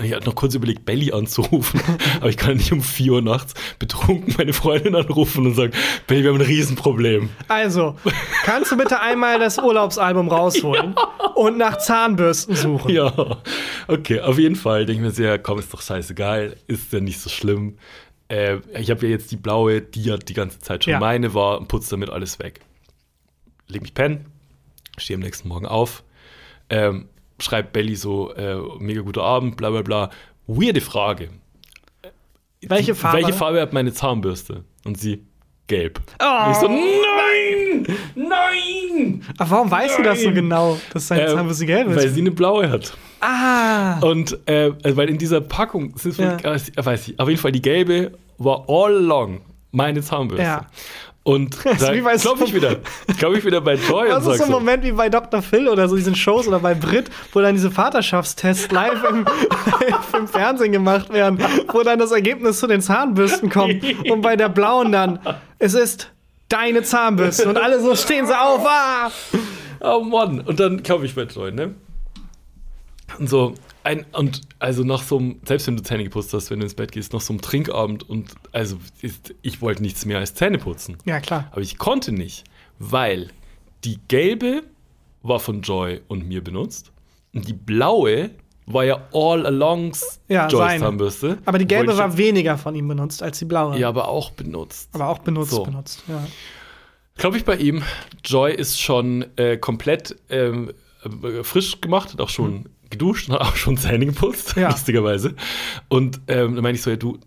S3: Ich hatte noch kurz überlegt, Belly anzurufen, aber ich kann nicht um 4 Uhr nachts betrunken meine Freundin anrufen und sagen, Belly, wir haben ein Riesenproblem.
S2: Also, kannst du bitte einmal das Urlaubsalbum rausholen und nach Zahnbürsten suchen?
S3: Ja, okay, auf jeden Fall denke ich mir sehr, komm, ist doch scheißegal, ist ja nicht so schlimm. Äh, ich habe ja jetzt die blaue, die ja die ganze Zeit schon
S2: Ja.
S3: meine war und putze damit alles weg. Leg mich pennen, stehe am nächsten Morgen auf, ähm, schreibt Belly so, äh, mega guter Abend, bla bla bla. Weirde Frage.
S2: Welche Farbe?
S3: Welche Farbe hat meine Zahnbürste? Und sie, gelb.
S2: Oh.
S3: Und ich so, nein, nein.
S2: Aber warum weißt du das so
S3: Nein.
S2: genau, dass deine
S3: Ähm,
S2: Zahnbürste gelb
S3: Weil
S2: ist?
S3: sie eine blaue hat.
S2: Ah,
S3: Und äh, also weil in dieser Packung, ist
S2: Ja.
S3: äh, weiß ich, auf jeden Fall die gelbe war all along meine Zahnbürste.
S2: Ja.
S3: Und da
S2: wie bei
S3: glaube ich wieder, glaube ich wieder bei Joy
S2: das
S3: und
S2: ist
S3: sag
S2: so ein Moment wie bei Dr. Phil oder so diesen Shows oder bei Brit, wo dann diese Vaterschaftstests live im, im Fernsehen gemacht werden, wo dann das Ergebnis zu den Zahnbürsten kommt und bei der blauen dann, es ist deine Zahnbürste und alle so stehen so auf, ah!
S3: oh Mann. Und dann glaube ich bei Joy, ne? Und so, ein, und also nach so einem, selbst wenn du Zähne geputzt hast, wenn du ins Bett gehst, nach so einem Trinkabend und also ist, ich wollte nichts mehr als Zähne putzen.
S2: Ja, klar.
S3: Aber ich konnte nicht, weil die gelbe war von Joy und mir benutzt und die blaue war ja all alongs
S2: Ja,
S3: Joys. Zahnbürste.
S2: Aber die gelbe war weniger von ihm benutzt als die blaue.
S3: ja, aber auch benutzt.
S2: Aber auch benutzt,
S3: So.
S2: benutzt. Ja.
S3: Glaube ich bei ihm. Joy ist schon äh, komplett ähm, äh, frisch gemacht, hat auch schon geduscht und hat auch schon Zähne geputzt,
S2: Ja.
S3: lustigerweise. Und ähm, dann meine ich so, ja, du,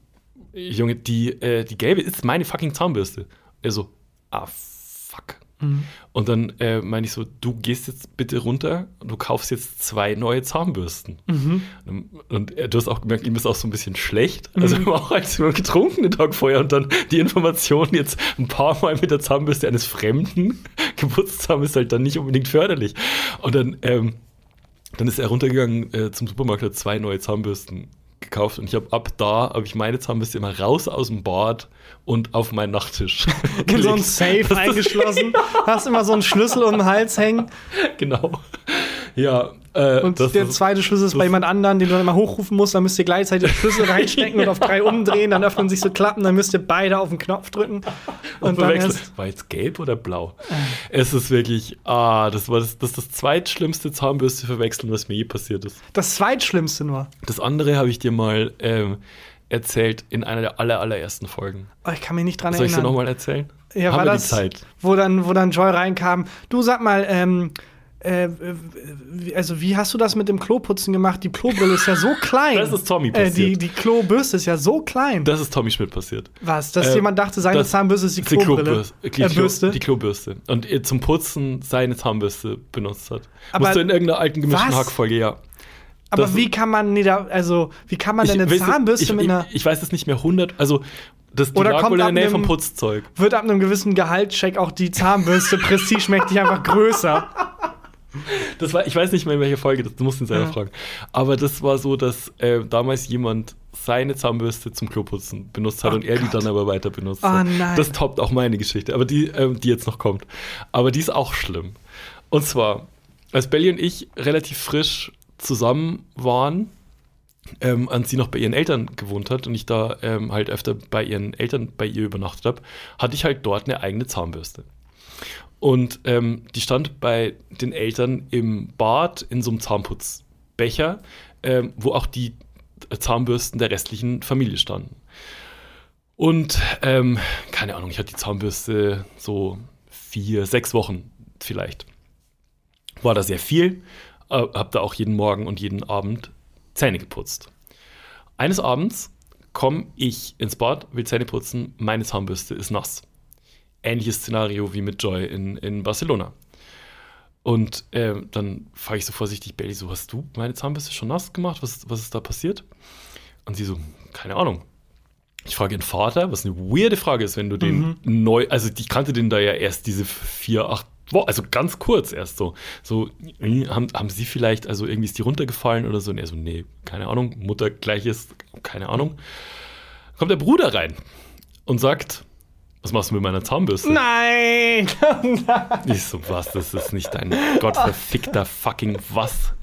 S3: Junge, die, äh, die gelbe ist meine fucking Zahnbürste. Er so, ah, fuck. Und dann äh, meine ich so, du gehst jetzt bitte runter und du kaufst jetzt zwei neue Zahnbürsten. Und, und äh, du hast auch gemerkt, ihm ist auch so ein bisschen schlecht. Also wir haben auch als wir getrunken den Tag vorher und dann die Information jetzt ein paar Mal mit der Zahnbürste eines Fremden geputzt haben, ist halt dann nicht unbedingt förderlich. Und dann, ähm, dann ist er runtergegangen äh, zum Supermarkt, hat zwei neue Zahnbürsten gekauft und ich habe ab da habe ich meine Zahnbürste immer raus aus dem Bad und auf meinen Nachttisch
S2: In so ein. Safe eingeschlossen, hast immer so einen Schlüssel um den Hals hängen
S3: genau. Ja, äh,
S2: und der
S3: ist-
S2: zweite Schlüssel ist bei jemand anderen, den du dann immer hochrufen musst, dann müsst ihr gleichzeitig den Schlüssel reinstecken und auf drei umdrehen, dann öffnen sich so Klappen, dann müsst ihr beide auf den Knopf drücken und, dann
S3: verwechseln.
S2: erst,
S3: War jetzt gelb oder blau? Es ist wirklich, ah, das war das, das, das zweitschlimmste Zahnbürste verwechseln, was mir je passiert ist.
S2: das zweitschlimmste nur.
S3: Das andere habe ich dir mal ähm, erzählt in einer der aller, allerersten Folgen.
S2: Oh, ich kann mich nicht dran
S3: Soll ich dir
S2: erinnern.
S3: nochmal erzählen?
S2: Ja,
S3: Haben
S2: war das,
S3: Zeit?
S2: Wo dann, wo dann Joy reinkam. Du sag mal, ähm, äh, also wie hast du das mit dem Kloputzen gemacht? Die Klobrille ist ja so klein.
S3: Das ist Tommy
S2: Äh, die,
S3: passiert.
S2: die Klobürste ist ja so klein.
S3: Das ist Tommy Schmidt passiert.
S2: Was? Dass
S3: Äh,
S2: jemand dachte, seine
S3: das-
S2: Zahnbürste ist die Klobrille.
S3: Klobürste. Die,
S2: Äh,
S3: die Klobürste. Und zum Putzen seine Zahnbürste benutzt hat.
S2: Aber-
S3: Musst du in irgendeiner alten gemischten? Hackfolge, ja.
S2: Aber
S3: das-
S2: wie kann man nee, da, also wie kann man denn eine Zahnbürste
S3: ich,
S2: mit einer
S3: ich, ich weiß es nicht mehr 100, also das die
S2: Oder
S3: lag
S2: kommt
S3: wohl in der Nähe vom Putzzeug.
S2: wird ab einem gewissen Gehaltscheck auch die Zahnbürste prestigemächtig einfach größer.
S3: Das war, ich weiß nicht mehr in welcher Folge, das, du musst ihn selber
S2: Ja.
S3: fragen. Aber das war so, dass äh, damals jemand seine Zahnbürste zum Kloputzen benutzt hat
S2: Oh
S3: und er die
S2: Gott.
S3: dann aber weiter benutzt
S2: Oh
S3: hat.
S2: nein.
S3: Das toppt auch meine Geschichte, aber die, ähm, die jetzt noch kommt. Aber die ist auch schlimm. Und zwar, als Belly und ich relativ frisch zusammen waren, ähm, als sie noch bei ihren Eltern gewohnt hat und ich da ähm, halt öfter bei ihren Eltern bei ihr übernachtet habe, hatte ich halt dort eine eigene Zahnbürste. Und ähm, die stand bei den Eltern im Bad in so einem Zahnputzbecher, ähm, wo auch die Zahnbürsten der restlichen Familie standen. Und ähm, keine Ahnung, ich hatte die Zahnbürste so vier, sechs Wochen vielleicht. War da sehr viel, äh, hab da auch jeden Morgen und jeden Abend Zähne geputzt. Eines Abends komme ich ins Bad, will Zähne putzen, meine Zahnbürste ist nass ähnliches Szenario wie mit Joy in, in Barcelona. Und ähm, dann frage ich so vorsichtig Belly so, hast du meine Zahnbürste schon nass gemacht? Was, was ist da passiert? Und sie so, keine Ahnung. Ich frage ihren Vater, was eine weirde Frage ist, wenn du den neu, also ich kannte den da ja erst diese vier, acht Wochen, also ganz kurz erst so. So, äh, haben, haben sie vielleicht, also irgendwie ist die runtergefallen oder so? Und er so, nee, keine Ahnung, Mutter gleiches, keine Ahnung. Kommt der Bruder rein und sagt, was machst du mit meiner Zahnbürste?
S2: Nein!
S3: Ich so, was, das ist nicht dein gottverfickter fucking was.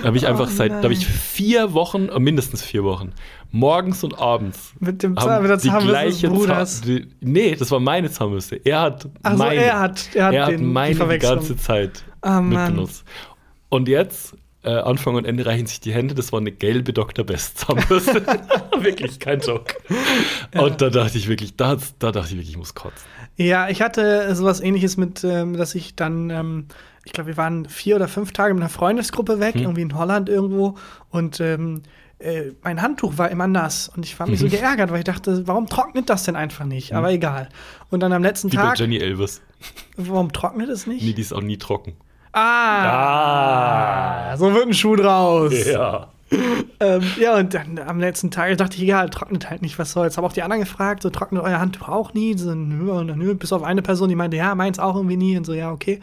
S3: Da habe ich einfach
S2: Oh
S3: seit, da habe ich vier Wochen, äh, mindestens vier Wochen, morgens und abends.
S2: mit dem Zahn, mit der Zahnbürste Bruders.
S3: Zahn- nee, das war meine Zahnbürste. Er hat
S2: Also
S3: meine.
S2: er hat, er hat,
S3: er hat
S2: den,
S3: meine
S2: die
S3: die ganze Zeit
S2: Oh,
S3: mitbenutzt. Und jetzt, äh, Anfang und Ende reichen sich die Hände. Das war eine gelbe Dr. Best Zahnbürste. wirklich, kein Joke. Und da dachte ich wirklich, da, da dachte ich wirklich, ich muss kotzen.
S2: Ja, ich hatte sowas ähnliches mit, ähm, dass ich dann, ähm, ich glaube, wir waren vier oder fünf Tage mit einer Freundesgruppe weg, irgendwie in Holland irgendwo. Und ähm, äh, mein Handtuch war immer nass. Und ich war mich so geärgert, weil ich dachte, warum trocknet das denn einfach nicht? Aber egal. Und dann am letzten
S3: Wie bei
S2: Tag,
S3: Jenny Elvis.
S2: warum trocknet es nicht?
S3: Nee, die ist auch nie trocken.
S2: Ah, so wird ein Schuh draus.
S3: Ja.
S2: Ähm, ja, und dann am letzten Tag dachte ich, egal, trocknet halt nicht, was soll's. Habe auch die anderen gefragt, so trocknet euer Handtuch auch nie? So, nö, und dann, nö, bis auf eine Person, die meinte, ja, meins auch irgendwie nie. Und so, ja, okay.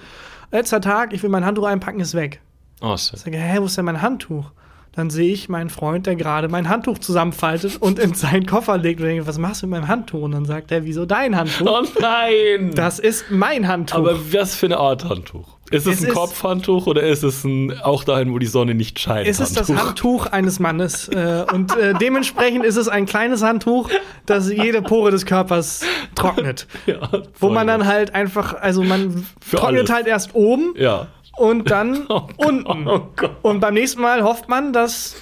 S2: Letzter Tag, ich will mein Handtuch einpacken, ist weg.
S3: Oh,
S2: Ich
S3: shit.
S2: sage, hä, wo ist denn mein Handtuch? Dann sehe ich meinen Freund, der gerade mein Handtuch zusammenfaltet und in seinen Koffer legt und denke, was machst du mit meinem Handtuch? Und dann sagt er, wieso dein Handtuch?
S3: Oh nein!
S2: Das ist mein Handtuch.
S3: Aber was für eine Art Handtuch? Ist es,
S2: Es
S3: ein
S2: ist-
S3: Kopfhandtuch oder ist es ein, auch dahin, wo die Sonne nicht scheint?
S2: Es ist das Handtuch eines Mannes. Äh, und äh, dementsprechend ist es ein kleines Handtuch, das jede Pore des Körpers trocknet.
S3: Ja,
S2: Wo man dann halt einfach, also man
S3: Für
S2: trocknet
S3: alles.
S2: halt erst oben
S3: Ja.
S2: und dann
S3: Oh
S2: unten.
S3: oh.
S2: Und beim nächsten Mal hofft man, dass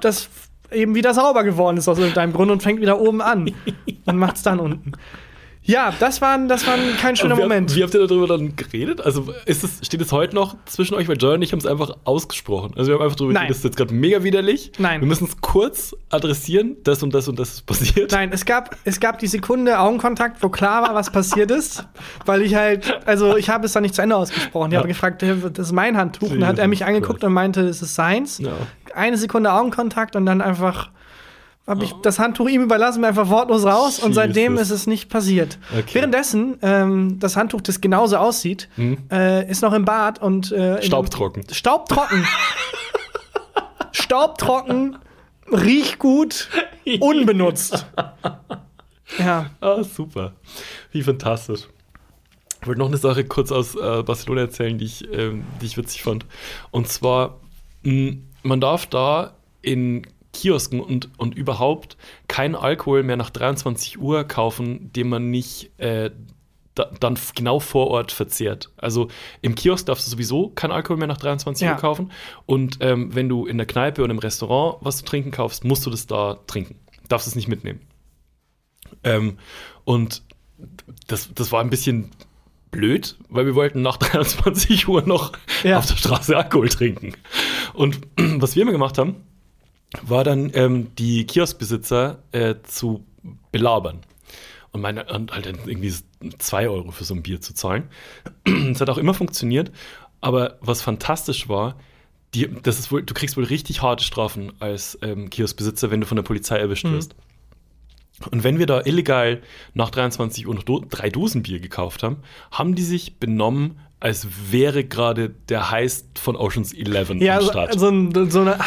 S2: das eben wieder sauber geworden ist aus irgendeinem Grund und fängt wieder oben an und macht es dann unten. Ja, das war, das war kein schöner
S3: Und wie,
S2: Moment.
S3: Wie habt ihr darüber dann geredet? Also ist es, steht es heute noch zwischen euch? Weil Joy und ich haben es einfach ausgesprochen. Also wir haben einfach darüber
S2: Nein.
S3: geredet, das ist jetzt gerade mega widerlich.
S2: Nein.
S3: Wir müssen es kurz adressieren, das und das und das ist passiert.
S2: Nein, es gab, es gab die Sekunde Augenkontakt, wo klar war, was passiert ist. Weil ich halt, also ich habe es dann nicht zu Ende ausgesprochen. Ich
S3: Ja.
S2: habe gefragt, "Hä, das ist mein Handtuch. Und dann hat er mich angeguckt und meinte, es ist seins.
S3: Ja.
S2: Eine Sekunde Augenkontakt und dann einfach habe ich das Handtuch ihm überlassen, bin einfach wortlos raus und seitdem ist es nicht passiert.
S3: Okay.
S2: Währenddessen, ähm, das Handtuch, das genauso aussieht, äh, ist noch im Bad und äh,
S3: Staubtrocken.
S2: Staubtrocken. Staubtrocken, riecht gut, unbenutzt. Ja.
S3: Ah, super. Wie fantastisch. Ich wollte noch eine Sache kurz aus äh, Barcelona erzählen, die ich, ähm, die ich witzig fand. Und zwar, mh, man darf da in Kiosken und, und überhaupt keinen Alkohol mehr nach 23 Uhr kaufen, den man nicht äh, da, dann genau vor Ort verzehrt. Also im Kiosk darfst du sowieso keinen Alkohol mehr nach 23
S2: Ja.
S3: Uhr kaufen. Und ähm, wenn du in der Kneipe oder im Restaurant was zu trinken kaufst, musst du das da trinken. Darfst es nicht mitnehmen. Ähm, und das, das war ein bisschen blöd, weil wir wollten nach 23 Uhr noch
S2: Ja.
S3: auf der Straße Alkohol trinken. Und was wir immer gemacht haben, war dann ähm, die Kioskbesitzer äh, zu belabern. Und, meine, und halt dann irgendwie zwei Euro für so ein Bier zu zahlen. Das hat auch immer funktioniert. Aber was fantastisch war, die, das ist wohl, du kriegst wohl richtig harte Strafen als ähm, Kioskbesitzer, wenn du von der Polizei erwischt
S2: Mhm.
S3: wirst. Und wenn wir da illegal nach 23 Uhr noch do drei Dosen Bier gekauft haben, haben die sich benommen, als wäre gerade der Heist von Oceans 11
S2: Ja,
S3: am
S2: so,
S3: Start.
S2: so, ein, so eine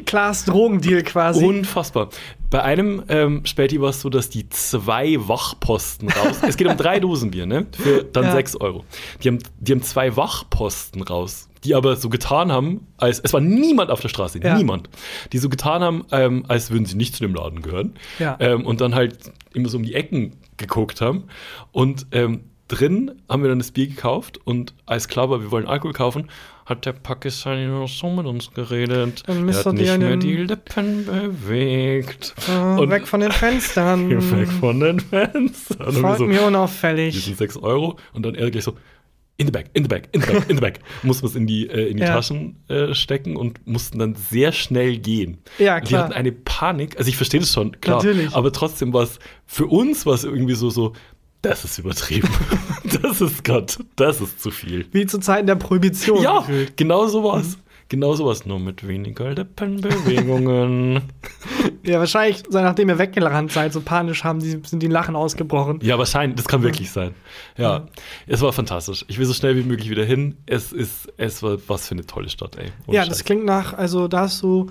S2: High-Class-Drogendeal quasi.
S3: Unfassbar. Bei einem ähm, Späti war es so, dass die zwei Wachposten raus. es geht um drei Dosen Bier, ne? Für dann
S2: Ja.
S3: sechs Euro. Die haben, die haben zwei Wachposten raus, die aber so getan haben, als es war niemand auf der Straße,
S2: Ja.
S3: niemand. Die so getan haben, ähm, als würden sie nicht zu dem Laden gehören.
S2: Ja.
S3: Ähm, und dann halt immer so um die Ecken geguckt haben. Und ähm, drin haben wir dann das Bier gekauft und als klar war, wir wollen Alkohol kaufen, hat der Pakistani nur noch so mit uns geredet.
S2: Dann
S3: Er hat nicht mehr die Lippen bewegt.
S2: Äh,
S3: Und-
S2: weg von den Fenstern.
S3: Weg von den dann
S2: Folgt
S3: so,
S2: mir
S3: die
S2: unauffällig.
S3: sind 6 Euro und dann er gleich so, in the bag, in the bag, in the bag, in the bag. Muss was in die, äh, in die
S2: Ja.
S3: Taschen äh, stecken und mussten dann sehr schnell gehen.
S2: Ja,
S3: Und Die
S2: klar.
S3: hatten eine Panik, also ich verstehe das schon, klar.
S2: Natürlich.
S3: Aber trotzdem war es, für uns war es irgendwie so, so, das ist übertrieben. das ist Gott, das ist zu viel.
S2: Wie zu Zeiten der Prohibition.
S3: Ja,
S2: gefühlt.
S3: genau so war es. Genau so war es, nur mit weniger Lippenbewegungen.
S2: Ja, wahrscheinlich, nachdem ihr weggerannt seid, so panisch haben die, sind die Lachen ausgebrochen.
S3: Ja, wahrscheinlich, das kann wirklich sein. Ja, es war fantastisch. Ich will so schnell wie möglich wieder hin. Es ist, es war was für eine tolle Stadt, ey. Ohne
S2: Ja,
S3: Scheiß.
S2: das klingt nach, also da hast du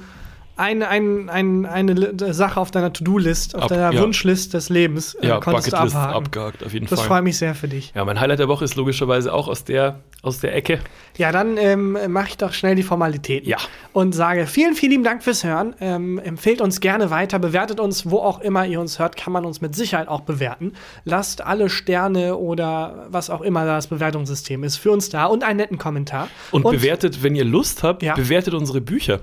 S2: eine, ein, ein, eine Li- Sache auf deiner To-Do-List, auf
S3: Ab-
S2: deiner
S3: ja.
S2: Wunschlist des Lebens, äh,
S3: ja,
S2: konntest du
S3: Bucketlist
S2: abhaken.
S3: abgehakt, auf jeden
S2: Das
S3: Fall.
S2: freut mich sehr für dich.
S3: Ja, mein Highlight der Woche ist logischerweise auch aus der, aus der Ecke.
S2: Ja, dann ähm, mache ich doch schnell die Formalitäten.
S3: Ja.
S2: Und sage vielen, vielen lieben Dank fürs Hören. Ähm, empfehlt uns gerne weiter, bewertet uns, wo auch immer ihr uns hört, kann man uns mit Sicherheit auch bewerten. Lasst alle Sterne oder was auch immer das Bewertungssystem ist für uns da und einen netten Kommentar.
S3: Und, bewertet, wenn ihr Lust habt,
S2: Ja.
S3: bewertet unsere Bücher.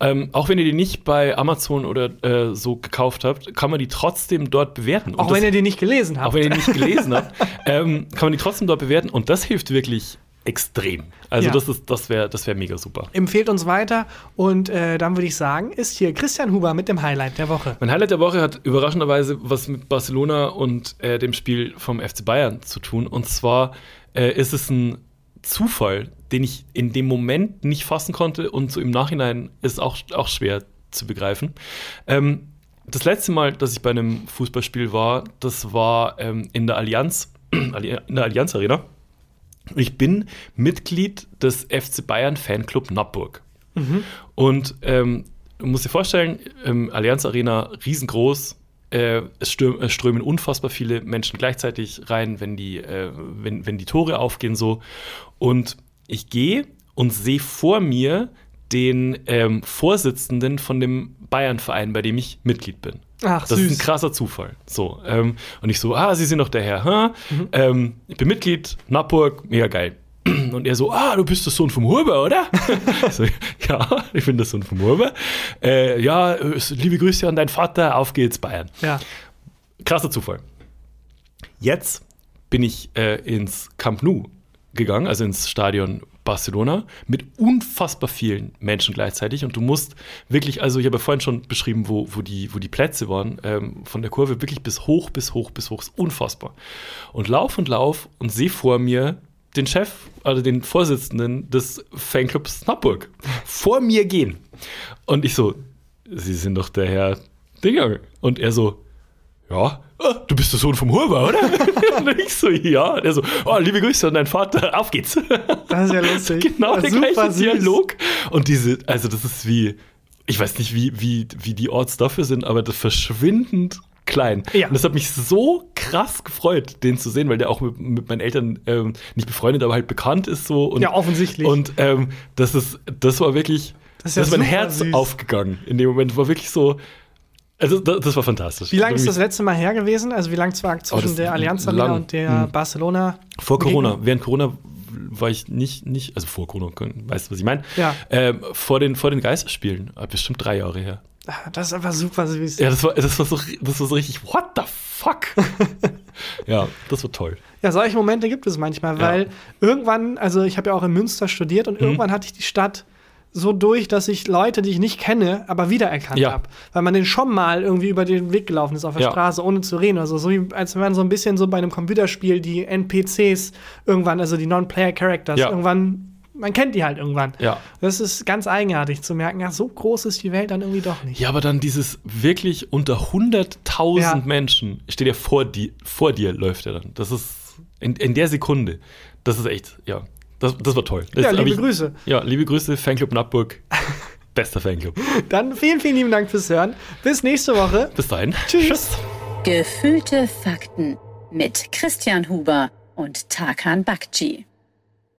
S3: Ähm, auch wenn ihr die nicht bei Amazon oder äh, so gekauft habt, kann man die trotzdem dort bewerten. Und
S2: auch
S3: das,
S2: wenn ihr die nicht gelesen habt.
S3: auch wenn ihr die nicht gelesen habt, ähm, kann man die trotzdem dort bewerten. Und das hilft wirklich extrem. Also
S2: Ja.
S3: das ist, das wäre, das wäre mega super.
S2: Empfehlt uns weiter und äh, dann würde ich sagen, ist hier Christian Huber mit dem Highlight der Woche.
S3: Mein Highlight der Woche hat überraschenderweise was mit Barcelona und äh, dem Spiel vom FC Bayern zu tun. Und zwar äh, ist es ein Zufall, den ich in dem Moment nicht fassen konnte und so im Nachhinein ist auch, auch schwer zu begreifen. Ähm, das letzte Mal, dass ich bei einem Fußballspiel war, das war ähm, in der Allianz, in der Allianz Arena. Ich bin Mitglied des FC Bayern Fanclub Nappburg. Und ähm, du musst dir vorstellen, ähm, Allianz Arena riesengroß. Äh, es, stürm, es strömen unfassbar viele Menschen gleichzeitig rein, wenn die, äh, wenn, wenn die Tore aufgehen so. Und ich gehe und sehe vor mir den ähm, Vorsitzenden von dem Bayern-Verein, bei dem ich Mitglied bin.
S2: Ach,
S3: Das ist ein
S2: süß.
S3: krasser Zufall. So, ähm, und ich so, ah, Sie sind doch der Herr. Hä? Ähm, ich bin Mitglied, Nappburg, mega geil. Und er so, ah, du bist der Sohn vom Huber, oder? so, ja, ich bin der Sohn vom Huber. Äh, ja, liebe Grüße an deinen Vater, auf geht's, Bayern.
S2: Ja.
S3: Krasser Zufall. Jetzt bin ich äh, ins Camp Nou gegangen, also ins Stadion Barcelona, mit unfassbar vielen Menschen gleichzeitig. Und du musst wirklich, also ich habe ja vorhin schon beschrieben, wo, wo, die, wo die Plätze waren, ähm, von der Kurve wirklich bis hoch, bis hoch, bis hoch. Ist unfassbar. Und lauf und lauf und sehe vor mir den Chef, also den Vorsitzenden des Fanclubs Nappburg, vor mir gehen. Und ich so, Sie sind doch der Herr Dinger. Und er so, ja, ah, du bist der Sohn vom Huber, oder? und ich so, ja. Und er so, oh, liebe Grüße an deinen Vater, auf geht's.
S2: Das ist ja lustig.
S3: genau der gleiche
S2: süß.
S3: Dialog. Und diese, also das ist wie, ich weiß nicht, wie, wie, wie die Orts dafür sind, aber das verschwindend klein.
S2: Ja.
S3: Und das hat mich so krass gefreut, den zu sehen, weil der auch mit, mit meinen Eltern ähm, nicht befreundet, aber halt bekannt ist so. Und,
S2: Ja, offensichtlich.
S3: Und ähm, das ist, das war wirklich,
S2: Das
S3: das
S2: ist
S3: ist,
S2: ja
S3: mein
S2: super
S3: Herz
S2: süß.
S3: aufgegangen. In dem Moment war wirklich so, also das, war fantastisch.
S2: Wie lange ist das letzte Mal her gewesen? Also wie lange es war zwischen
S3: das
S2: der Allianz Arena und der
S3: Hm.
S2: Barcelona?
S3: Vor Corona.
S2: Gegner?
S3: Während Corona war ich nicht, nicht also vor Corona, weißt du, was ich meine?
S2: Ja.
S3: Ähm, vor den, vor den Geisterspielen, äh, bestimmt drei Jahre her.
S2: Ah, Das ist einfach super süß.
S3: Ja, das war, das war, so, das war so richtig, what the fuck? Ja, das war toll.
S2: Ja, solche Momente gibt es manchmal, weil
S3: Ja.
S2: irgendwann, also ich habe ja auch in Münster studiert
S3: Mhm.
S2: und irgendwann hatte ich die Stadt so durch, dass ich Leute, die ich nicht kenne, aber wiedererkannt
S3: Ja.
S2: habe. Weil man den schon mal irgendwie über den Weg gelaufen ist auf der
S3: Ja.
S2: Straße, ohne zu reden. Also so wie, als wenn man so ein bisschen so bei einem Computerspiel die NPCs irgendwann, also die Non-Player-Characters,
S3: Ja.
S2: irgendwann, man kennt die halt irgendwann.
S3: Ja.
S2: Das ist ganz eigenartig zu merken, ja, so groß ist die Welt dann irgendwie doch nicht.
S3: Ja, aber dann dieses wirklich unter 100.000
S2: Ja.
S3: Menschen steht ja vor, die, vor dir, läuft er dann. Das ist in, in der Sekunde. Das ist echt, ja. Das, das war toll. Das
S2: Ja, liebe
S3: ich,
S2: Grüße.
S3: Ja, liebe Grüße, Fanclub Nappburg. Bester Fanclub.
S2: Dann vielen, vielen lieben Dank fürs Hören. Bis nächste Woche.
S3: Bis dahin.
S2: Tschüss.
S1: Gefühlte Fakten mit Christian Huber und Tarkan Bakci.